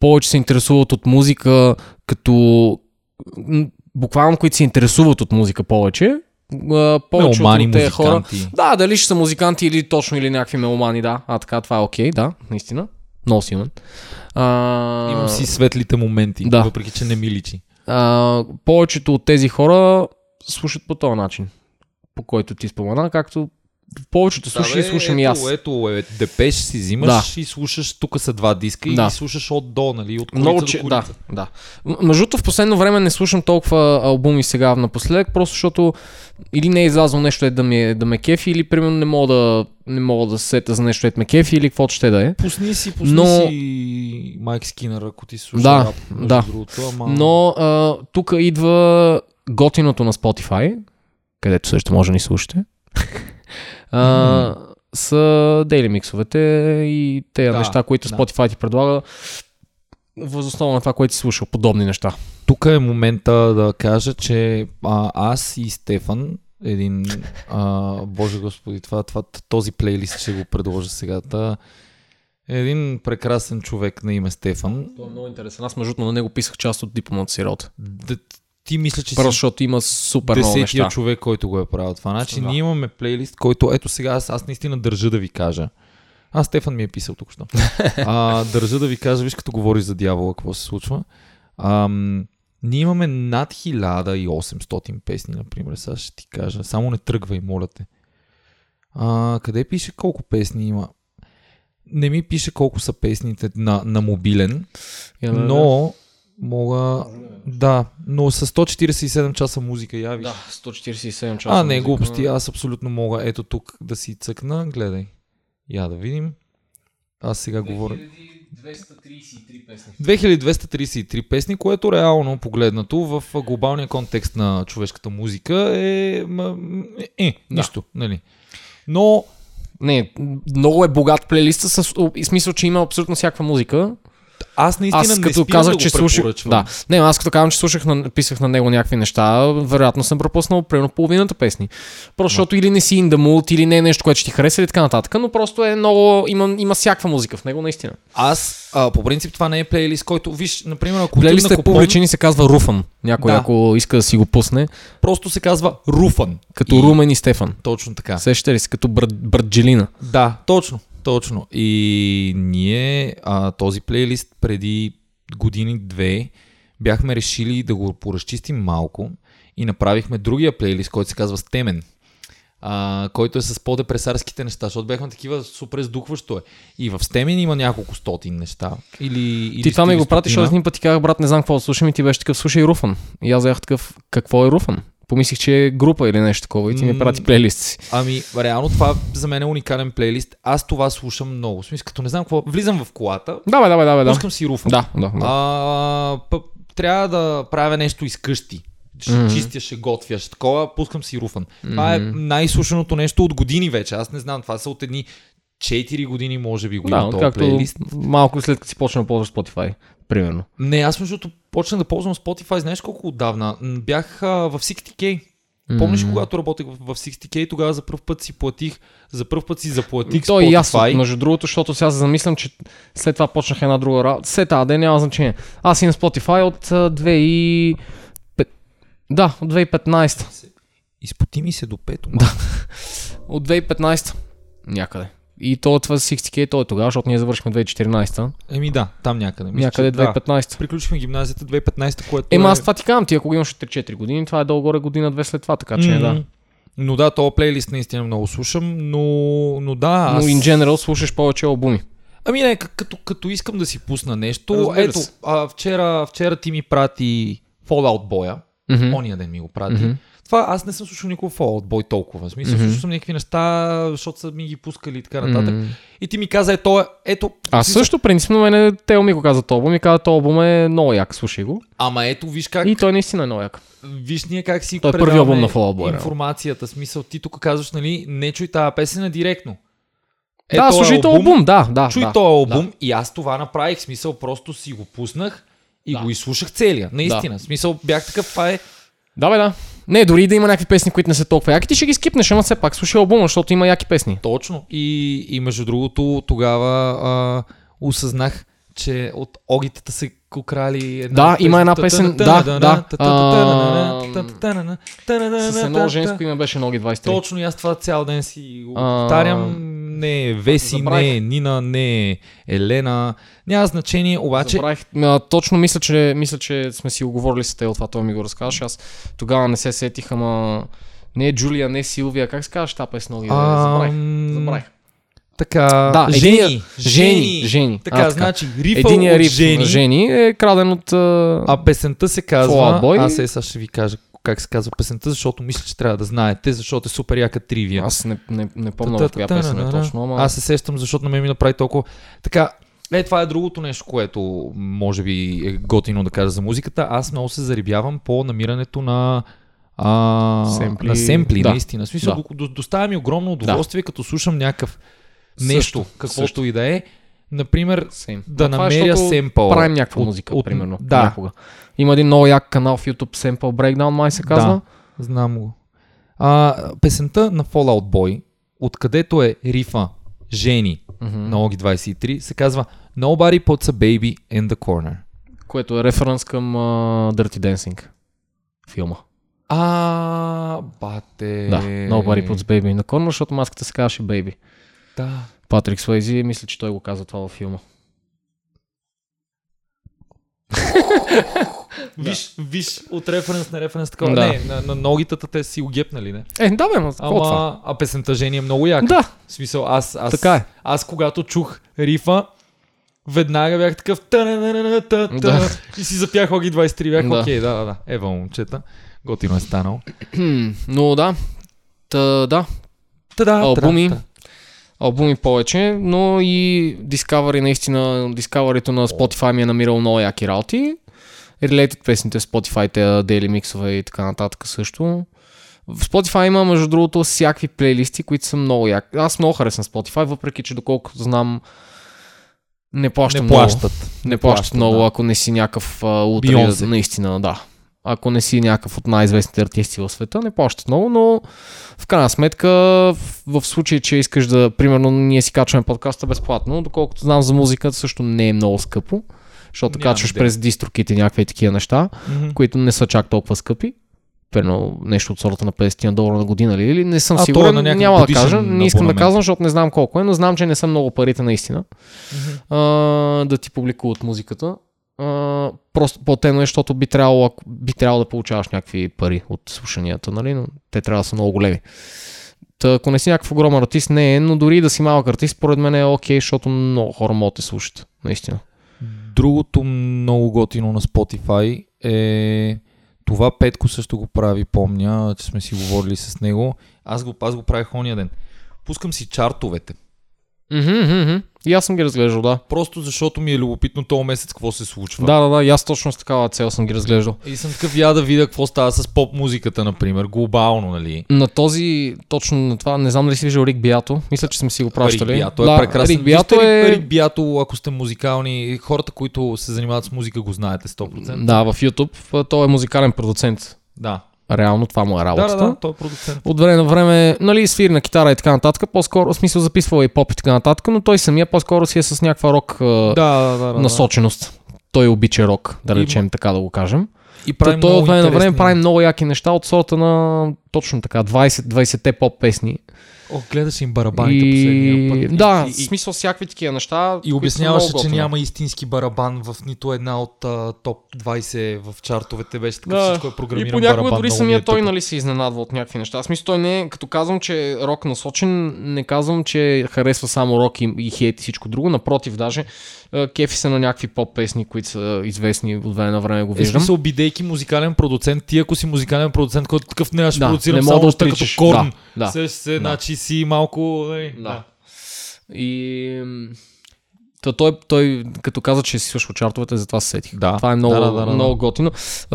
повече се интересуват от музика, като буквално които се интересуват от музика повече. Повече Меломани, от тези хора. Да, дали ще са музиканти или точно или някакви меломани, да. А така, това е окей, да, наистина. Много силен. А, Имам си светлите моменти, Да. въпреки че не ми личи. а, повечето от тези хора слушат по този начин, по който ти спомена, както в повечето случаи Да, слушам и ето, аз. Ето, е, депеш си взимаш и слушаш, тук са два диска и Да. ги слушаш от до, нали, от Много, до че, корица. да, да. Между в последно време не слушам толкова албуми сега напоследък, просто защото или не е излязло нещо, е да ме, да ме кефи, или примерно не мога да, не мога да се сета за нещо, е ме кефи, или каквото ще да е. Пусни си, пусни Но- си Майк Скинър, ако ти слушаш Да, рап, да. другото, ама... Но а, тук идва готиното на Spotify, където също може да ни слушате. а, са дейли миксовете и тези Да, неща, които да. Spotify ти предлага възоснова на това, което си слушал, подобни неща. Тук е момента да кажа, че а, аз и Стефан, един, а, боже господи, това, това, този плейлист ще го предложа сега. Та, един прекрасен човек на име Стефан. Това е много интересен. Аз между на него писах част от дипломата си работа. Ти мисля, че Просто си защото има супер много неща. човек, който го е правил това. Значи Да. ние имаме плейлист, който ето сега аз, аз наистина държа да ви кажа. Аз Стефан ми е писал тук що. а, държа да ви кажа, виж като говориш за дявола, какво се случва. Ам, ние имаме над 1800 песни, например. Сега ще ти кажа. Само не тръгвай, моля те. А, къде пише колко песни има? Не ми пише колко са песните на, на мобилен, но мога... Да, но с 147 часа музика, я виж. Да, 147 часа. А, не, музика. глупости, аз абсолютно мога. Ето тук да си цъкна, гледай. Я да видим. Аз сега говоря. 2233 песни. 2233 песни, което реално погледнато в глобалния контекст на човешката музика е... Е, е Да. нищо, нали. Но Не, много е богат плейлиста с и смисъл, че има абсолютно всякаква музика. Аз наистина Аз не като спирам казах, да че слушах. Да. Не, аз като казвам, че слушах на, писах на него някакви неща, вероятно съм пропуснал примерно половината песни. Просто защото или не си in the mood, или не е нещо, което ще ти хареса и така нататък, но просто е много. Има, има всякаква музика в него, наистина. Аз, а, по принцип, това не е плейлист, който, виж, например, ако Плейлистът отида е на купон, публичен и се казва Руфан. Някой, Да. ако иска да си го пусне, просто се казва Руфан. като И- Румен и Стефан. Точно така. Сещате ли се, като брат, Братджелина. Да, точно, точно. И ние а, този плейлист преди години-две бяхме решили да го поразчистим малко и направихме другия плейлист, който се казва Стемен. А, който е с по-депресарските неща, защото бяхме такива супер сдухващо е. И в Стемен има няколко стотин неща. Или, или Ти това ми го пратиш, аз един път ти казах, брат, не знам какво да слушам и ти беше такъв, слушай Руфан. И аз бях такъв, какво е Руфан? Помислих, че е група или нещо такова и ти ми прати плейлист си. Ами, реално това за мен е уникален плейлист. Аз това слушам много. В смисъл, като не знам какво. Влизам в колата, Давай, давай, давай, да. пускам си руфа. Да, да, да. А, п- трябва да правя нещо из къщи. Ще Мгм. чистя, ще готвя, ще такова, пускам си руфан. Това е най-слушаното нещо от години вече. Аз не знам, това са от едни 4 години, може би, го Да, този както плейлист. малко след като си почна да ползваш Spotify, примерно. Не, аз между почнах да ползвам Spotify, знаеш колко отдавна? Бях а, в 60K. Помниш, когато работех в, в 60K, тогава за първ път си платих, за първ път си заплатих То аз, Spotify. между другото, защото сега се замислям, че след това почнах една друга работа. След тази ден няма значение. Аз имам Spotify от а, 2 и... пет- Да, от 2015. Изпоти ми се до пето. Да. От 2015 някъде. И то това 60K, то е тогава, защото ние завършихме 2014. Еми да, там някъде. Мисля, Някъде че, да. 2015. Приключихме гимназията 2015, което Ема е... аз това ти казвам, ти ако имаш от 3-4 години, това е долу-горе година-две след това, така че М, да. Но да, този плейлист наистина много слушам, но, но да, Но аз... in general слушаш повече албуми. Ами не, като, като искам да си пусна нещо, Разбира ето, се. а, вчера, вчера ти ми прати Fallout Boy, Мгм. ония ден ми го прати. Мгм. Това аз не съм слушал никога Fallout Boy толкова. В смисъл, Мгм. слушал съм някакви неща, защото са ми ги пускали и така нататък. Мгм. И ти ми каза, ето, е- ето. Аз смисъл, също, принципно, мене Тео ми го каза този албум и каза, този албум е много як, слушай го. Ама ето, виж как, И той наистина е много як. виж ние как си Той е първи албум на Fall Out Boy, информацията. Смисъл, ти тук казваш, нали, не чуй тази песен директно. Е, да, този слушай този албум, да, да. Чуй да. този албум и аз това направих. Смисъл, просто си го пуснах и Да. го изслушах целия. Наистина. В смисъл, бях такъв, това е Да, бе, да. Не, дори да има някакви песни, които не са толкова яки, ти ще ги скипнеш, ама все пак слушай албума, защото има яки песни. точно. И, и между другото, тогава а, осъзнах че от огитата се украли една Да, има една песен, да, да, С едно женско име беше Ноги 23. Точно, и аз това цял ден си го повтарям. Не е Веси, забравих. не е Нина, не е Елена. Няма значение, обаче... Забравих. А, точно мисля че, мисля, че сме си оговорили с Тео, това той ми го разказваш. Аз тогава не се сетих, ама не е Джулия, не е Силвия. Как се казваш тази песен? Ноги? Забравих. Ам, Забравих. Така, Да, жени, единия- жени, жени. Така, А, така. значи, рифа Единият от риф жени, жени е краден от... А... а песента се казва... Boy. Аз е, сега ще ви кажа как се казва песента, защото мисля, че трябва да знаете, защото е супер яка тривия. Аз не, не, не помня в коя песен е точно, ама... Аз се сещам, защото на мен ми направи толкова... Така, е, това е другото нещо, което може би е готино да кажа за музиката. Аз много се зарибявам по намирането на а, Семпли. на семпли, Да. наистина. Смисъл, Да. до, доставя ми огромно удоволствие, като слушам някакъв нещо, Също, каквото също. и да е. Например, Same. да Но е, намеря семпъл. Правим някаква от- музика, от- примерно. да. Някога. Има един много як канал в YouTube, Sample Breakdown, май се казва. Знам го. А, песента на Fallout Boy, откъдето е рифа Жени Мгм. на Оги 23, се казва Nobody puts a baby in the corner. Което е референс към uh, Dirty Dancing филма. А, бате. Да, Nobody Puts Baby in the Corner, защото маската се казваше Baby. Да. Патрик Свейзи, мисля, че той го каза това във филма. Виж, виж, от референс на референс такова. Да. Не, на, на ногитата те си угепнали, не? Е, да бе, ма, какво е това? Ама, а песента Жени е много яка. Да, В смисъл, аз, аз, така е. аз когато чух рифа, веднага бях такъв та Да. и си запях Оги 23. Бях, Да. окей, да, да, да. Ева, момчета. Готино е станало. Но да, Та, да, Та-да, Албуми. та-да, та. Албуми повече, но и Discovery наистина, Discovery на Spotify ми е намирал много яки работи. Related песните в Spotify, те daily миксове и така нататък също. В Spotify има, между другото, всякакви плейлисти, които са много яки. Аз много харесвам Spotify, въпреки че доколкото знам, не плащам Не много. плащат. Не плащат плащат, много, да. ако не си някакъв утре, наистина, да. Ако не си някакъв от най-известните артисти в света, не плащат много, но в крайна сметка, в, в случай, че искаш да, примерно, ние си качваме подкаста безплатно, доколкото знам за музиката също не е много скъпо, защото Няма качваш да. през дистроките някакви такива неща, Мгм. които не са чак толкова скъпи. Примерно нещо от сорта на 50 на долара на година ли, или не съм А, е сигурен, на няма да кажа, не искам да казвам, защото не знам колко е, но знам, че не са много парите наистина Мгм. а, да ти публикуват музиката. А, просто платено е, защото би трябвало, би трябвало да получаваш някакви пари от слушанията, нали? но те трябва да са много големи. Та, ако не си някакъв огромен артист, не е, но дори да си малък артист, според мен е окей, защото много хора могат да слушат, наистина. Другото много готино на Spotify е това Петко също го прави, помня, че сме си говорили с него. Аз го, аз го правих ония ден. Пускам си чартовете. Мгм. И аз съм ги разглеждал, да. Просто защото ми е любопитно този месец какво се случва. Да, да, да, и аз точно с такава цел съм ги разглеждал. И съм такъв я да видя какво става с поп музиката, например, глобално, нали? На този, точно на това, не знам дали си виждал Рик Биато, мисля, че сме си го пращали. Рик Биато е да, прекрасен. Рик Биато е... Рик Биато, ако сте музикални, хората, които се занимават с музика, го знаете 100%. Да, в YouTube. Той е музикален продуцент. Да, Реално това му е да, работата. да, да той е продуцент. От време на време, нали, свири на китара и така нататък, по-скоро, в смисъл записва и поп и така нататък, но той самия по-скоро си е с някаква рок Да, да, да. да. насоченост. Той обича рок, да речем така да го кажем. И Та, прави той от време на време прави много яки неща от сорта на точно така 20-20-те поп песни. О, гледаш им барабаните последния път. И... Да, и, в и, смисъл всякакви такива неща. и обясняваше, че няма истински барабан в нито една от а, топ 20 в чартовете. Беше така, Да. всичко е програмирано И понякога барабан. дори самия ми е той нали, се изненадва от някакви неща. В смисъл той не е, като казвам, че е рок насочен, не казвам, че харесва само рок и, и хейт и всичко друго. Напротив, даже е, кефи се на някакви поп песни, които са известни от време на време го Е, виждам. смисъл, бидейки музикален продуцент, ти ако си музикален продуцент, който такъв не аз ще Да, продуцирам не само да като корн. Да, да. Се, се, Да. значи си малко... нали, Да. И Та той, той, като каза, че си свършва чартовете, затова се сетих. Да. Това е много, Да, да, да, да. много готино.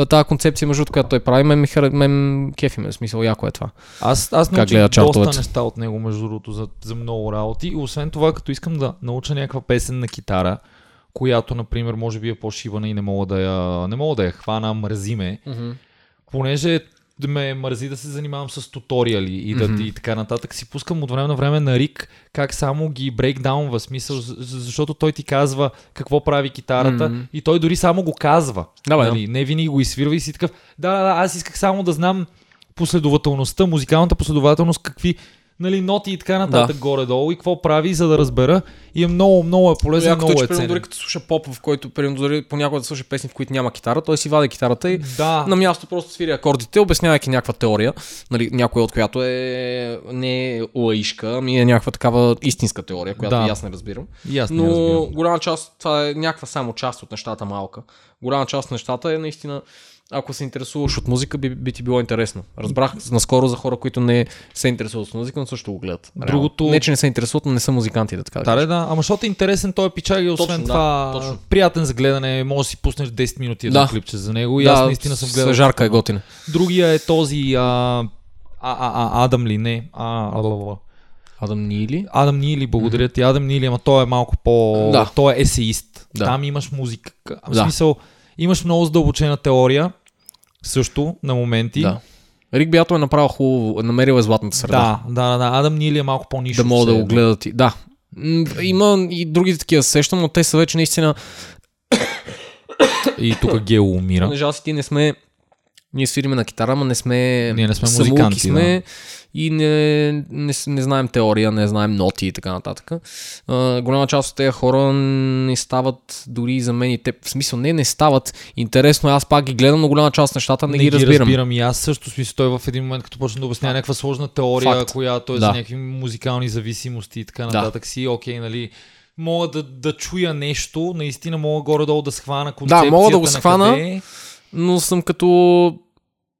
Тая концепция, между другото, която той прави, мен, ми хара- мен кефи ме, смисъл, яко е това. Аз, аз Как научих доста неща от него, между другото, за, за много работи. И освен това, като искам да науча някаква песен на китара, която, например, може би е по-шивана и не мога да я, не мога да я хвана, мързи ме, понеже да ме мързи да се занимавам с туториали и, да, Мгм. и така нататък, си пускам от време на време на Рик как само ги брейкдаунва, смисъл, защото той ти казва какво прави китарата Мгм. и той дори само го казва. Да, бе, да. нали? Не винаги го изсвирва и си такъв, да, да, да, аз исках само да знам последователността, музикалната последователност, какви нали, ноти и така нататък Да. горе-долу и какво прави, за да разбера. И е много, много е полезен, Якото е, много че е примерно дори като слуша поп, в който примерно дори понякога да слуша песни, в които няма китара, той си вади китарата и Да, на място просто свири акордите, обяснявайки някаква теория, нали, някоя от която е не е лаишка, ами е някаква такава истинска теория, която Да. и аз не разбирам. и аз не Но разбирам. голяма част, това е някаква само част от нещата малка. Голяма част от нещата е наистина, ако се интересуваш от музика, би, би ти било интересно. Разбрах наскоро за хора, които не се интересуват от музика, но също го гледат. Реално. Другото- Не, че не се интересуват, но не са музиканти, да така да Да, да, да, ама защото е интересен той е пичаг и освен Точно, да, това точно. приятен за гледане, може да си пуснеш 10 минути Да. клипче за него и аз наистина съм гледал. Жарка е готина. Другия е този а, а, а, а, Адам ли, не, а, а, а, а, Адам Нили. Адам Нили, благодаря ти, Адам Нили, ама той е малко по... Да. Той е есеист. Да. Там имаш музика. В Да. смисъл, имаш много задълбочена теория, също на моменти. Да. Рик Бято е направил хубаво, намерил е златната среда. да, да, да, да. Адам Нили е малко по-нищо. да могат да го гледат. и- Да. Има и другите такива се сещам, но те са вече наистина. И тук Гео умира. Понеже аз и ти не сме. Ние свириме на китара, но не сме. Ние не сме музиканти, сме и не, не, не, знаем теория, не знаем ноти и така нататък. А, голяма част от тези хора не стават дори и за мен и те. В смисъл, не, не стават. Интересно е, аз пак ги гледам, но голяма част от нещата не, ги разбирам. разбирам и аз също смисъл той в един момент, като почна да обяснява някаква сложна теория, Факт. която е Да. за някакви музикални зависимости и така Да. нататък си, окей, нали, мога да, да чуя нещо, наистина мога горе-долу да схвана концепцията мога да го на схвана. къде е. Но съм като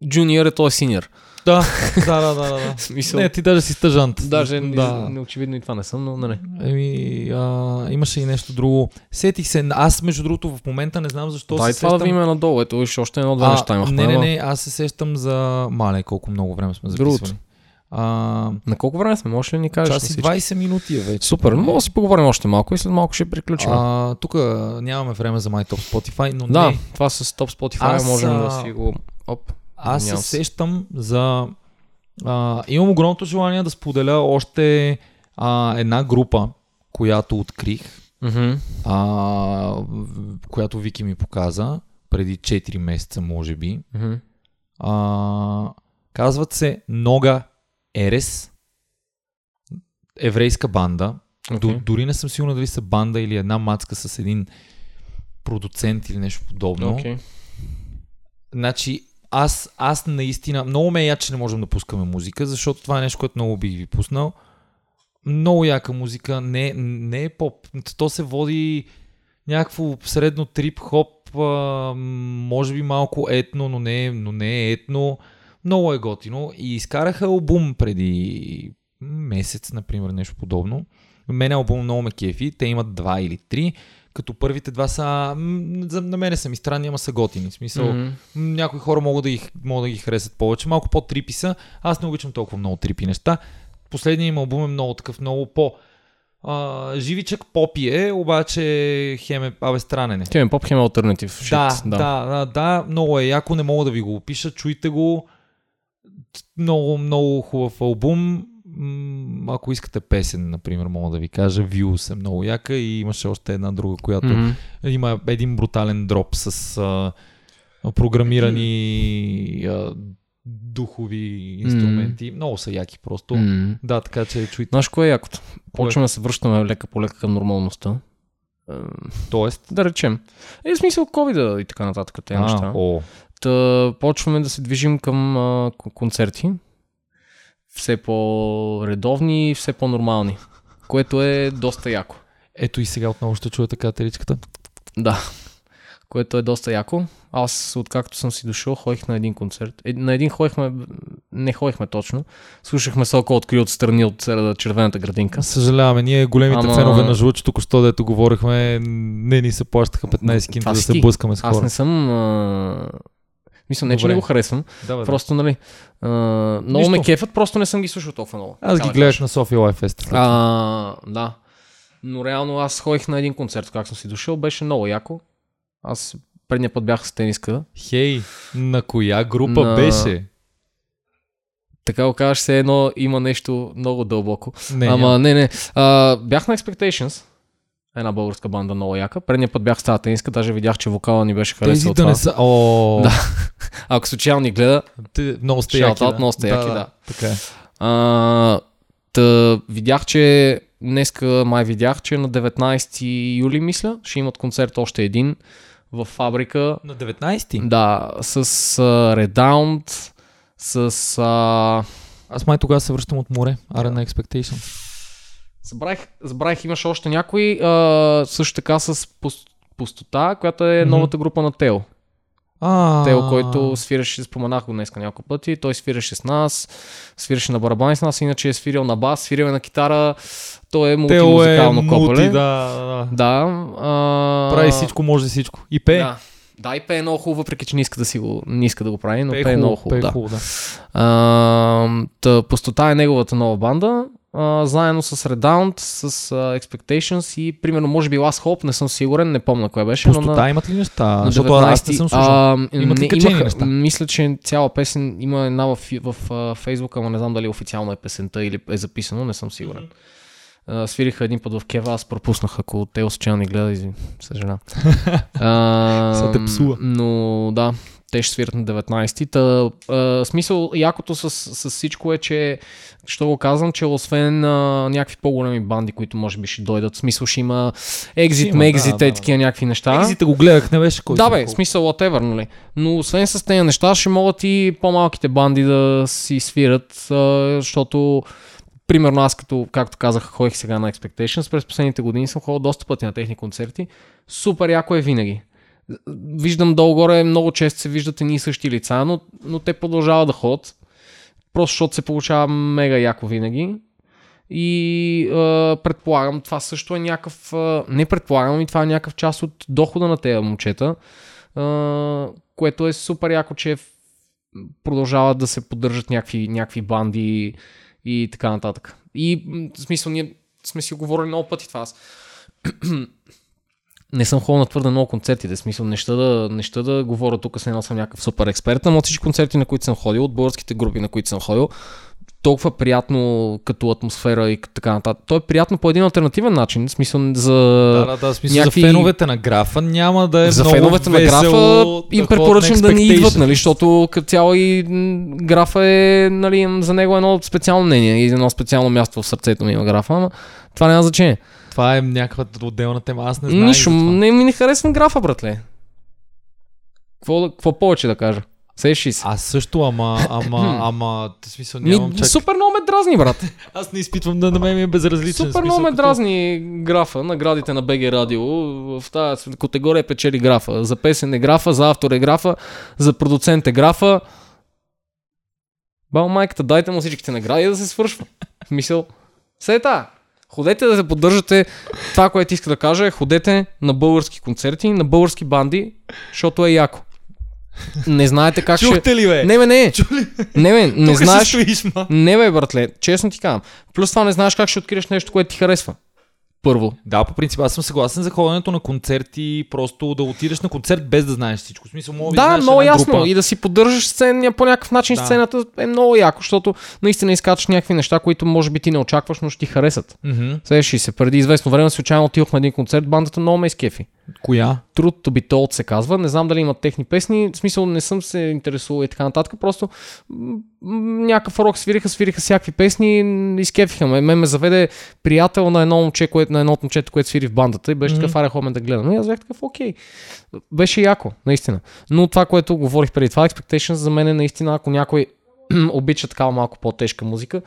джуниор, е той синьор. Да, да, да, да, да, да. Смисъл, Не, ти даже си стъжант. даже да. да. не, очевидно и това не съм, но нали. Еми, а, имаше и нещо друго. Сетих се, аз между другото в момента не знам защо Дай се това да сещам. ви има надолу. Ето, още едно-две неща имахме. не, не, не, аз се сещам за... Мале, колко много време сме записвали. А, На колко време сме? Можеш ли да ни кажеш? час и всички? 20 минути е вече. Супер, но може да си поговорим още малко и след малко ще приключим. А, тук нямаме време за MyTop Spotify, но да, не. това с Top Spotify Аз, можем а, да си го... Оп. Аз се сещам за... А, имам огромното желание да споделя още а, една група, която открих, Мгм. а, която Вики ми показа преди 4 месеца, може би. Мгм. А, казват се Нога Ерес. Еврейска банда. Окей. дори не съм сигурен дали са банда или една мацка с един продуцент или нещо подобно. Окей. Значи, аз, аз наистина, много ме е яд, че не можем да пускаме музика, защото това е нещо, което много бих ви пуснал. Много яка музика, не, не е поп. То се води някакво средно трип-хоп, може би малко етно, но не, но не е етно. Много е готино. И изкараха албум преди месец, например, нещо подобно. Мене албум много ме кефи. Те имат два или три, като първите два са... на мене са ми странни, ама са готини. В смисъл. М, някои хора могат да, ги, могат да ги харесат повече. Малко по-трипи са. Аз не обичам толкова много трипи неща. Последният им албум е много такъв, много по... А, живичък попи е, обаче хем е абе странен е. Хем поп, хем альтернатив. Shit, Да, да, да, да, много е яко, не мога да ви го опиша, чуйте го. Много, много хубав албум. Ако искате песен, например, мога да ви кажа, Views е много яка и имаше още една друга, която Мгм. има един брутален дроп с а, програмирани а, духови инструменти. Много са яки просто. Мгм. Да, така че чуйте. Знаеш кое е якото? Почваме да се връщаме лека по лека към нормалността. Тоест, Да речем. Е, в смисъл COVID и така нататък, тези неща. а, о, Та, почваме да се движим към а, концерти. Все по-редовни и все по-нормални. Което е доста яко. ето и сега отново ще чуя така теричката. Да. Което е доста яко. Аз, откакто съм си дошъл, ходих на един концерт. Е, на един ходихме, не ходихме точно. Слушахме Соко откри отстрани от червената градинка. Съжаляваме, ние големите Ама- фенове на Жлъч, тук що дето говорихме, не ни се плащаха 15 кинта да се блъскаме с Аз хора. не съм... А... Мисля, не, че не го харесвам. Да, бе. Просто, нали, а, много Нищо. ме кефят, просто не съм ги слушал толкова много. Аз ги кажа. на София Фест. А, да. Но реално аз ходих на един концерт, как съм си дошъл, беше много яко. Аз предния път бях с тениска. Хей, на коя група На- беше? така го кажеш, все едно има нещо много дълбоко. Не, Ама няма. не, не. А, бях на Expectations, една българска банда много яка. Предния път бях в стая тениска, даже видях, че вокала ни беше харесал Тези да това. не са... О, Да. Ако случайно ни гледа, Те, много сте яки, да. много сте яки, да. Така е. А, та, видях, че днеска май видях, че на 19 юли, мисля, ще имат концерт още един в фабрика. На 19-ти? Да, с uh, Redound, с... Uh, Аз май тогава се връщам от море. Arena Expectation. Забравих, забравих, имаше още някой, uh, също така с пус- Пустота, която е новата група на Тео. А, Тео, който свиреше, споменах го днес няколко пъти, той свиреше с нас, свиреше на барабани с нас, иначе е свирил на бас, свирил е на китара, той е е мултимузикално мулти, копале. да, да. Да. А... Прави всичко, може всичко. И пее. Да. Да, и пее много хубаво, въпреки че не иска да, си го, не иска да го прави, но Пее пее, много хубаво, хубаво. пее Да. хубаво, да. А, та, Пустота е неговата нова банда, а, заедно с Redound, с а, Expectations и примерно може би Last Hope, не съм сигурен, не помня кое беше. но Пустота на, имат ли неща? на Защото аз не съм слушал. а, Имат ли не, имах- неща? Мисля, че цяла песен има една в, в, в Фейсбук, ама не знам дали официално е песента или е записано, не съм сигурен. А, свириха един път в Кева, аз пропуснах, ако те случайно ни гледа, извин, съжалявам. Са те псува. Но да, те ще свират на 19-ти. Та, а, смисъл, якото с, с всичко е, че, що го казвам, че освен а, някакви по-големи банди, които може би ще дойдат, смисъл ще има има, Mexit, да, да, е да. такива някакви неща. Екзите го гледах, не беше кой Да, бе, колко. смисъл, whatever, нали? Но освен с тези неща, ще могат и по-малките банди да си свират, а, защото примерно аз като, както казах, ходих сега на Expectations, през последните години съм ходил доста пъти на техни концерти. Супер яко е винаги. Виждам долу-горе, много често се виждат едни и същи лица, но, но те продължават да ходят. Просто защото се получава мега яко винаги. И е, предполагам, това също е някакъв. Не предполагам, и това е някакъв част от дохода на тези момчета, е, което е супер яко, че продължават да се поддържат някакви, някакви банди и така нататък. И в смисъл, ние сме си говорили много пъти това. Не съм ходил на твърде много концертите, в смисъл неща да, неща да говоря тук, се едно съм някакъв супер експерт, но от всички концерти, на които съм ходил, от българските групи, на които съм ходил, толкова приятно като атмосфера и така нататък. То е приятно по един альтернативен начин, в смисъл за... Да, да, да, смисъл някакви- за феновете на графа няма да е за много феновете на графа да им ходят препоръчвам на да не идват, нали, защото като цяло и графа е, нали, за него е едно специално мнение и едно специално място в сърцето ми има графа, ама това няма значение. Това е някаква отделна тема, аз не знам. Нищо, не ми не харесвам графа, братле. Какво, какво повече да кажа? Сеши се. Аз също, ама, ама, ама, в смисъл нямам Ми, чак... супер много ме дразни, брат. Аз не изпитвам да на мен ми е безразличен. Супер много ме като- дразни графа, наградите на БГ Радио. В тази категория печели графа. За песен е графа, за автор е графа, за продуцент е графа. Бал майката, дайте му всичките награди да се свършва. Мисъл. Сета, ходете да се поддържате. Това, което иска да кажа е ходете на български концерти, на български банди, защото е яко. Не знаете как ще... Чухте ли, бе? Не, бе, не. Чули? Не, бе, не Тук знаеш... стоиш. Не бе, братле, честно ти казвам. Плюс това не знаеш как ще откриеш нещо, което ти харесва. Първо. Да, по принцип, аз съм съгласен за ходенето на концерти, просто да отидеш на концерт без да знаеш всичко. В смисъл, мога Да, знаеш много ясно. Група. И да си поддържаш сцена по някакъв начин Да. сцената е много яко, защото наистина изкачаш някакви неща, които може би ти не очакваш, но ще ти харесат. Мгм. Сещаш се, преди известно време случайно отидох на един концерт, бандата много ме изкефи. Коя? Truth to be told се казва. Не знам дали имат техни песни. В смисъл не съм се интересувал и така нататък. Просто някакъв рок свириха, свириха всякакви песни и изкефиха ме. Мен ме заведе приятел на едно момче, което, на едно от момчето, което свири в бандата и беше Мгм. такъв аре хомен да гледам. И аз бях такъв окей. Беше яко, наистина. Но това, което говорих преди това, Expectations за мен е наистина, ако някой обича такава малко по-тежка музика,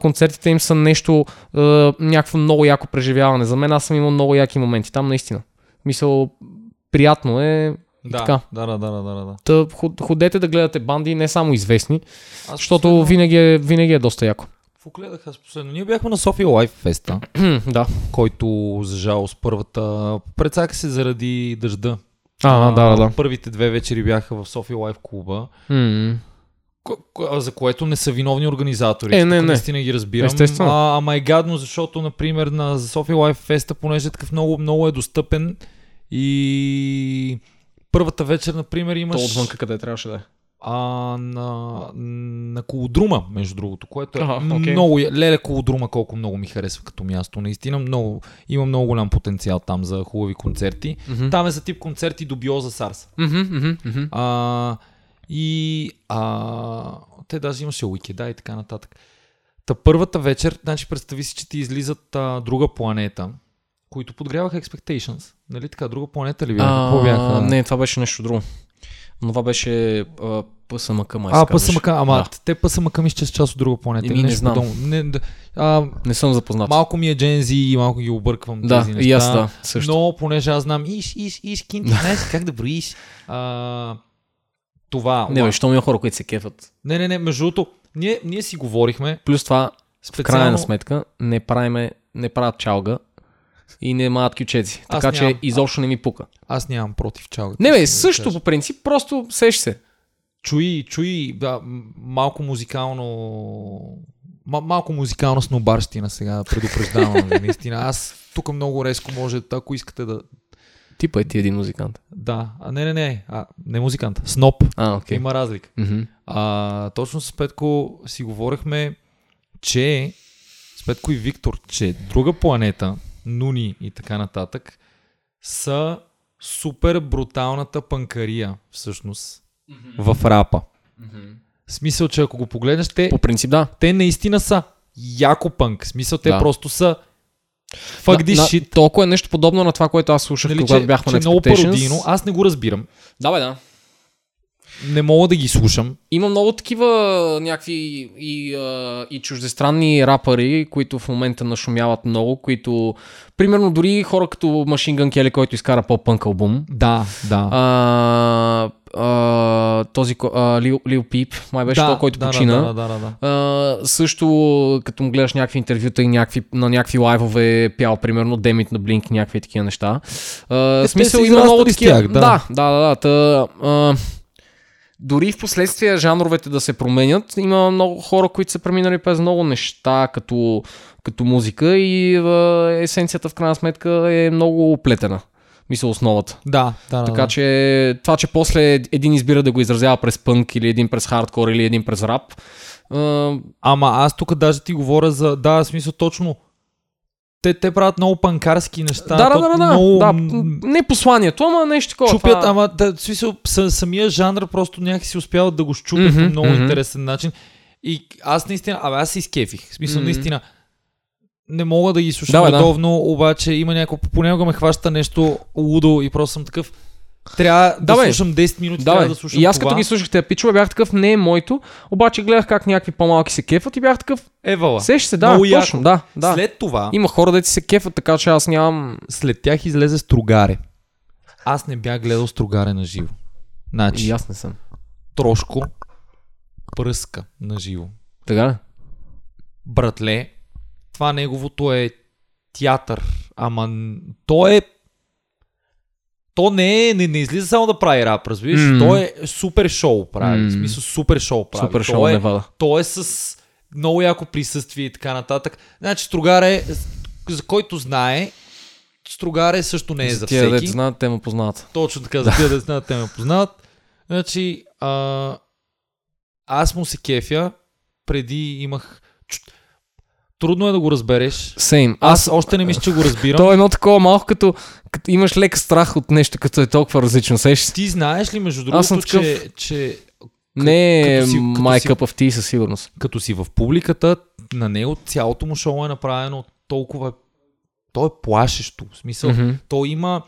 концертите им са нещо, някакво много яко преживяване. За мен аз съм имал много яки моменти там, наистина. Мисъл, приятно е. Да, Така. да, да, да, да, да. Та, ход- ходете да гледате банди, не само известни, Аз защото последно- винаги е, винаги е доста яко. Какво гледах аз последно? Ние бяхме на София Лайф Феста, да. който за жалост първата прецака се заради дъжда. А, да, да, да. Първите две вечери бяха в София Лайф клуба, ко- за което не са виновни организатори. Е, не, Тук не. Наистина ги разбирам. Естествено. А, ама е гадно, защото, например, на София Лайф Феста, понеже е такъв много, много е достъпен и първата вечер, например, То имаш... отвънка къде трябваше да е. а, на, на Колодрума, между другото, което е Аха, окей. много... Леле Колодрума колко много ми харесва като място. Наистина много, има много голям потенциал там за хубави концерти. Мгм. Там е за тип концерти до Биоза Сарс. Мгм, мгм, мгм. И а, те даже имаше уикеда и така нататък. Та първата вечер, значи представи си, че ти излизат а, друга планета, които подгряваха Expectations. Нали така, друга планета ли бяха? Какво бяха? Не, това беше нещо друго. Но това беше а, ПСМК, май А. ПСМК, ама Да. те ПСМК мисля, че част от друга планета. Или не знам. Не, да, а, Не съм запознат. малко ми е Джензи и малко ги обърквам да, тези неща. и аз да, също. Но понеже аз знам, иш, иш, иш, кинти, знаеш как да броиш. А, това. Не, бе, що има хора, които се кефат. Не, не, не, между другото, ние, ние си говорихме Плюс това, в специално... крайна сметка, не, правиме, не правят чалга и не мават кючеци. Така че нямам. изобщо не ми пука. Аз нямам против чалга. Не бе, също по принцип, просто сеш се. Чуи, чуи, да, малко музикално... М- малко музикална снобарщина сега, предупреждавам ви, наистина. Аз тук много резко може, ако искате да... Типа е ти един музикант. Да, а не, не, не, а, не музикант, сноп. А, окей. Има разлика. Мгм. А, точно с Петко си говорихме, че с Петко и Виктор, че друга планета, Нуни и така нататък, са супер бруталната панкария, всъщност, в рапа. В смисъл, че ако го погледнеш, те, По принцип, да. те наистина са яко пънк. В смисъл, те Да. просто са fuck this На- shit. на- Толкова е нещо подобно на това, което аз слушах, Нали, когато че, бяхме че на е много Expectations. пародийно. Аз не го разбирам. Да, бе, да. Не мога да ги слушам. Има много такива някакви и, а, и чуждестранни рапъри, които в момента нашумяват много, които, примерно дори хора като Machine Gun Kelly, който изкара по-пънк албум, Да, да. а, а, този а, Лил, Лил Пип, май беше да, той, който да, почина. Да, да, да, да. А, също, като му гледаш някакви интервюта и някакви, на някакви лайвове, е пял, примерно, Демит на Блинк, някакви такива неща. А, те смисъл има много такива. тях, да. да, да, да. да та, а, дори в последствие жанровете да се променят, има много хора, които са преминали през много неща, като, като музика и а, есенцията в крайна сметка е много оплетена. Мисля, основата. Да, да, Така да. че това, че после един избира да го изразява през пънк или един през хардкор или един през рап, а, Ама аз тук даже ти говоря за... Да, смисъл точно. Те, те правят много панкарски неща. Да, да, да, да, много, да. Не посланието, ама нещо такова. Чупят, това... ама да, в смисъл, самия жанр просто някакси успяват да го щупят Мгм, по много мгм. интересен начин. И аз наистина, абе аз се изкефих. В смисъл, Мгм. наистина, не мога да ги слушам Да, бе, да. редовно, обаче има някакво, понякога ме хваща нещо лудо и просто съм такъв, трябва да, Да, бе. слушам 10 минути, Да, трябва да слушам и аз това. като ги слушах тези пичове, бях такъв, не е моето, обаче гледах как някакви по-малки се кефат и бях такъв, Евала. сеш се, да, Много точно, яко. да, да. След това, Има хора, да ти се кефат, така че аз нямам... след тях излезе Стругаре. Аз не бях гледал Стругаре на живо. Значи, И аз не съм. Трошко пръска на живо. Така? Братле, това неговото е театър, ама то е то не е, не, не излиза само да прави рап, разбираш? М. То е супер шоу прави, в М. смисъл супер шоу прави. Супер то шоу е, Невада. То е с много яко присъствие и така нататък. Значи Стругаре, за който знае, Стругаре също не е за, Тия всеки. деца знаят, те ме познават. Точно така, за тия да знаят, те ме познават. Значи, а, аз му се кефя, преди имах... Трудно е да го разбереш. Сейм. Аз още не мисля, че го разбирам. То е едно такова малко като, като имаш лек страх от нещо, като е толкова различно. Сеш се. Ти знаеш ли, между Аз другото, че, такъв- че Не е cup of tea със сигурност. като си в публиката, на него цялото му шоу е направено толкова... То е плашещо. В смисъл, Мгм. то има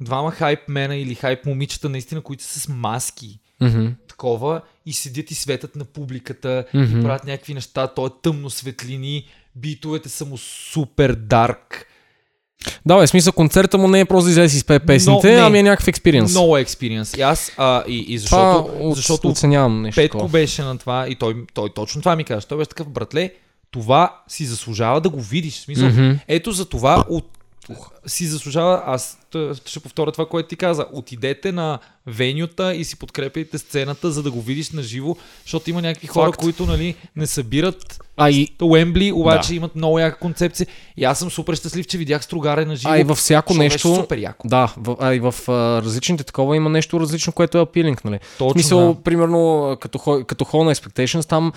двама хайпмена или хайп момичета, наистина, които са с маски. Мгм. такова и седят и светят на публиката Мгм. и правят някакви неща. То е тъмно светлини, битовете са му супер дарк. Да, бе, смисъл концерта му не е просто да излезе и изпее песните, не. ами е някакъв експириенс. Много експириенс. И аз, а, и, и Това защото, от, защото оценявам нещо Петко такова. беше на това и той, той точно това ми каза. Той беше такъв, братле, това си заслужава да го видиш. Смисъл, Мгм. ето за това от, си заслужава, аз ще повторя това, което ти каза. Отидете на венюта и си подкрепяйте сцената, за да го видиш на живо, защото има някакви хора, Факт. които нали, не събират А и, Уембли, обаче Да. имат много яка концепция. И аз съм супер щастлив, че видях Стругаре на живо. а и във всяко нещо... Супер яко. Да, в, а и в а, различните такова има нещо различно, което е апилинг, нали? Точно, В смисъл, да. примерно, като, като хора на Expectations, там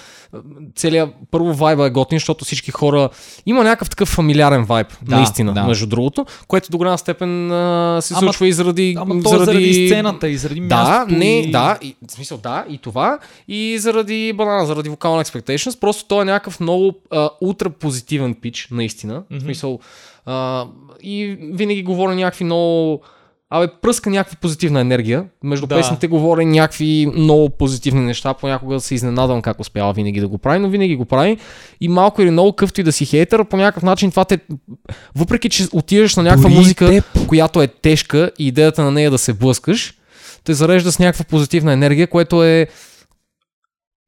целият първо вайба е готин, защото всички хора... Има някакъв такъв фамилиарен вайб, Да, наистина, да. между другото, което до голяма степен а, се Ама- случва и заради... Ама то заради... заради сцената и заради Да, мястото. не, и... да, и, в смисъл да, и това, и заради банана, заради вокална expectations, просто той е някакъв много а, ултра позитивен пич, наистина, в смисъл, а, и винаги говори някакви много, абе, пръска някаква позитивна енергия, между Да. песните говори някакви много позитивни неща, понякога се изненадвам как успява винаги да го прави, но винаги го прави и малко или много къвто и да си хейтър, по някакъв начин това те, въпреки че отиваш на някаква Дори музика, теб. която е тежка и идеята на нея да се блъскаш, те зарежда с някаква позитивна енергия, което е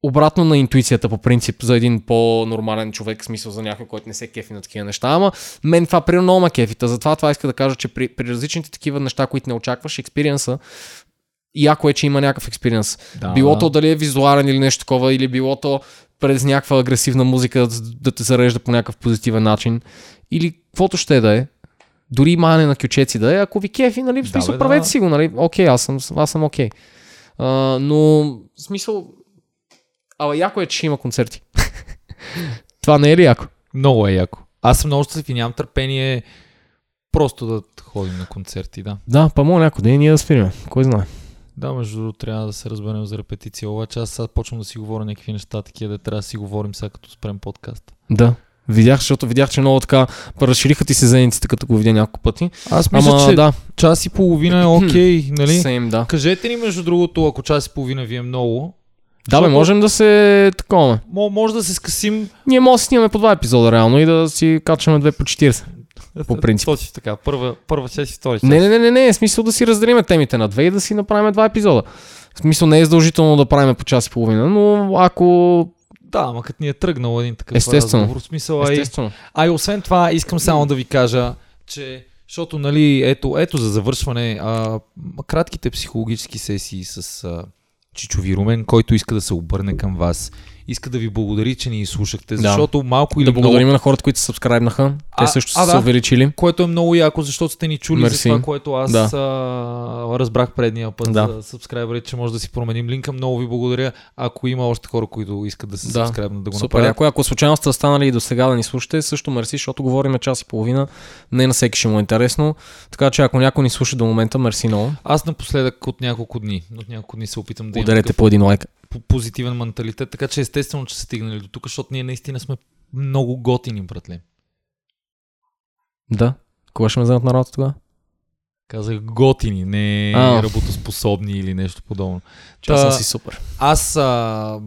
обратно на интуицията по принцип за един по-нормален човек, смисъл за някой, който не се кефи на такива неща, ама мен това при много кефита, затова това иска да кажа, че при, при различните такива неща, които не очакваш, експириенса, яко е, че има някакъв експириенс. Да, било да. то дали е визуален или нещо такова, или било то през някаква агресивна музика да- да те зарежда по някакъв позитивен начин, или каквото ще да е. Дори мане на кючеци да е, ако ви кефи, нали, в Да, смисъл, бе, правете да. си го, нали, окей, аз съм, аз съм окей. А, но, в смисъл, Ала яко е, че има концерти. Това не е ли яко? Много е яко. Аз съм много щастлив и нямам търпение просто да ходим на концерти, да. Да, па мога някой ден ние да спираме. Кой знае? Да, между другото трябва да се разберем за репетиция, обаче аз сега почвам да си говоря някакви неща, такива да трябва да си говорим сега като спрем подкаст. Да. Видях, защото видях, че много така разшириха ти се зениците, като го видя няколко пъти. Аз мисля, Ама че да, час и половина е окей, нали? Same, да. Кажете ни между другото, ако час и половина ви е много, Да, бе, можем да се такова. мо- може да се скъсим Ние може да снимаме по два епизода реално и да си качваме две по 40. По принцип. Точно така. Първа, първа част и втори част. Не, не, не, не, не, е смисъл да си разделиме темите на две и да си направим два епизода. В смисъл не е задължително да правим по час и половина, но ако... Да, ама като ни е тръгнал един такъв Естествено. разговор, смисъл, Естествено. А и освен това, искам само да ви кажа, че защото, нали, ето, ето за завършване, а, кратките психологически сесии с а, Чичови Румен, който иска да се обърне към вас, иска да ви благодари, че ни слушахте, Да. защото малко или Да много, благодарим на хората, които се сабскрайбнаха. Те А, също а, са се да. увеличили. което е много яко, защото сте ни чули Мерси. за това, което аз Да. а, разбрах предния път Да. за сабскрайбъри, че може да си променим линка. Много ви благодаря. Ако има още хора, които искат да се Да. сабскрайбнат, да го Супер, направят. ако, ако случайно сте станали и до сега да ни слушате, също мерси, защото говорим час и половина. Не на всеки ще му е интересно. Така че ако някой ни слуша до момента, мерси много. Аз напоследък от няколко дни, от няколко дни се опитам да Ударете такъв по един лайк. По- позитивен менталитет, така че естествено, че са стигнали до тук, защото ние наистина сме много готини, братле. Да. Кога ще ме вземат на работа тогава? Казах готини, не А. работоспособни или нещо подобно. Че аз съм Та, си супер. Аз а,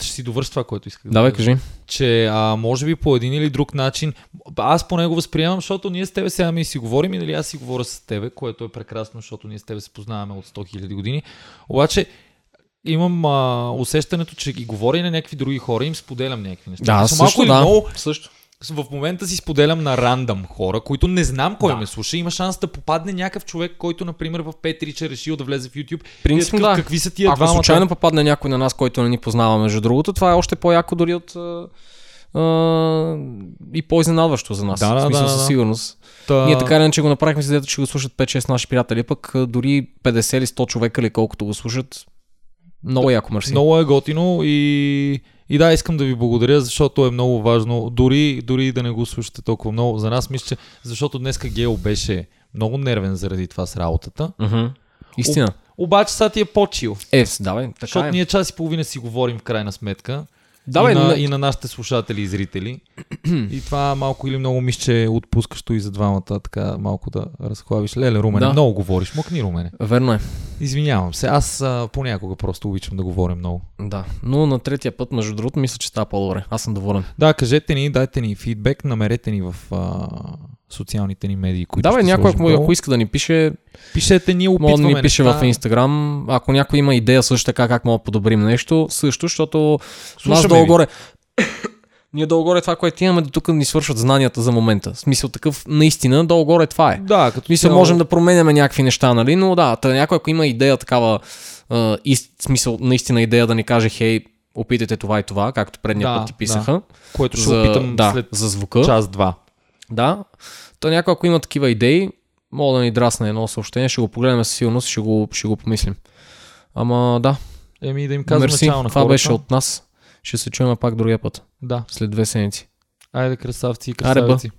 ще си довърша това, което исках. да Давай, кажа. кажи. Че а, може би по един или друг начин, аз поне го възприемам, защото ние с тебе сега ми си говорим и нали аз си говоря с тебе, което е прекрасно, защото ние с тебе се познаваме от 100 000 години. Обаче имам а, усещането, че ги говоря и на някакви други хора и им споделям някакви неща. Да, малко също или да. много Също. в момента си споделям на рандъм хора, които не знам кой Да. ме слуша. Има шанс да попадне някакъв човек, който, например, в Петрич е решил да влезе в YouTube. Принципно да. Какви са тия Ако двамата? случайно попадне някой на нас, който не ни познава, между другото, това е още по-яко дори от а, и по-изненадващо за нас. Да, да, в смисъл, да, със да. сигурност. Та... Ние така иначе го направихме, за дето ще го слушат 5-6 наши приятели, пък дори 50 или 100 човека или колкото го слушат, много яко мерси. Много е готино и, и да, искам да ви благодаря, защото е много важно, дори, дори да не го слушате толкова много. За нас мисля, че защото днеска Гео беше много нервен заради това с работата. Мгм. Истина. Обаче сега ти е по-чил. Е, давай, така Защото е. ние час и половина си говорим в крайна сметка. Давай, и, на, не- и на нашите слушатели и зрители. и това малко или много мисля, че е отпускащо и за двамата, така малко да разхлабиш. Леле, Румене, Да. много говориш. Мокни, Румене. Верно е. Извинявам се, аз а, понякога просто обичам да говоря много. Да. Но на третия път, между другото, мисля, че става по-добре. Аз съм доволен. Да, кажете ни, дайте ни фидбек, намерете ни в а, социалните ни медии, които Давай, някой, ако, ако иска да ни пише, Пишете, ние може опитваме да ни пише неща. в Инстаграм. Ако някой има идея също така как мога да подобрим нещо, също, защото нас Слушаме ви. долу-горе Ние долу-горе това, което имаме, до тук ни свършват знанията за момента. В смисъл такъв, наистина, долу-горе това е. Да, като Мисля, цяло- можем да променяме някакви неща, нали? Но да, тъй, някой, ако има идея такава, а, и, смисъл, наистина идея да ни каже, хей, опитайте това и това, както предния Да, път ти писаха. което ще за, опитам да, след за звука. час-два. Да. То някой, ако има такива идеи, мога да ни драсне едно съобщение, ще го погледнем със сигурност ще го, ще го помислим. Ама да, Еми да им казвам мерси, начало на това хората. беше от нас. Ще се чуем пак другия път, Да. след две седмици. Айде красавци и Аре, красавици.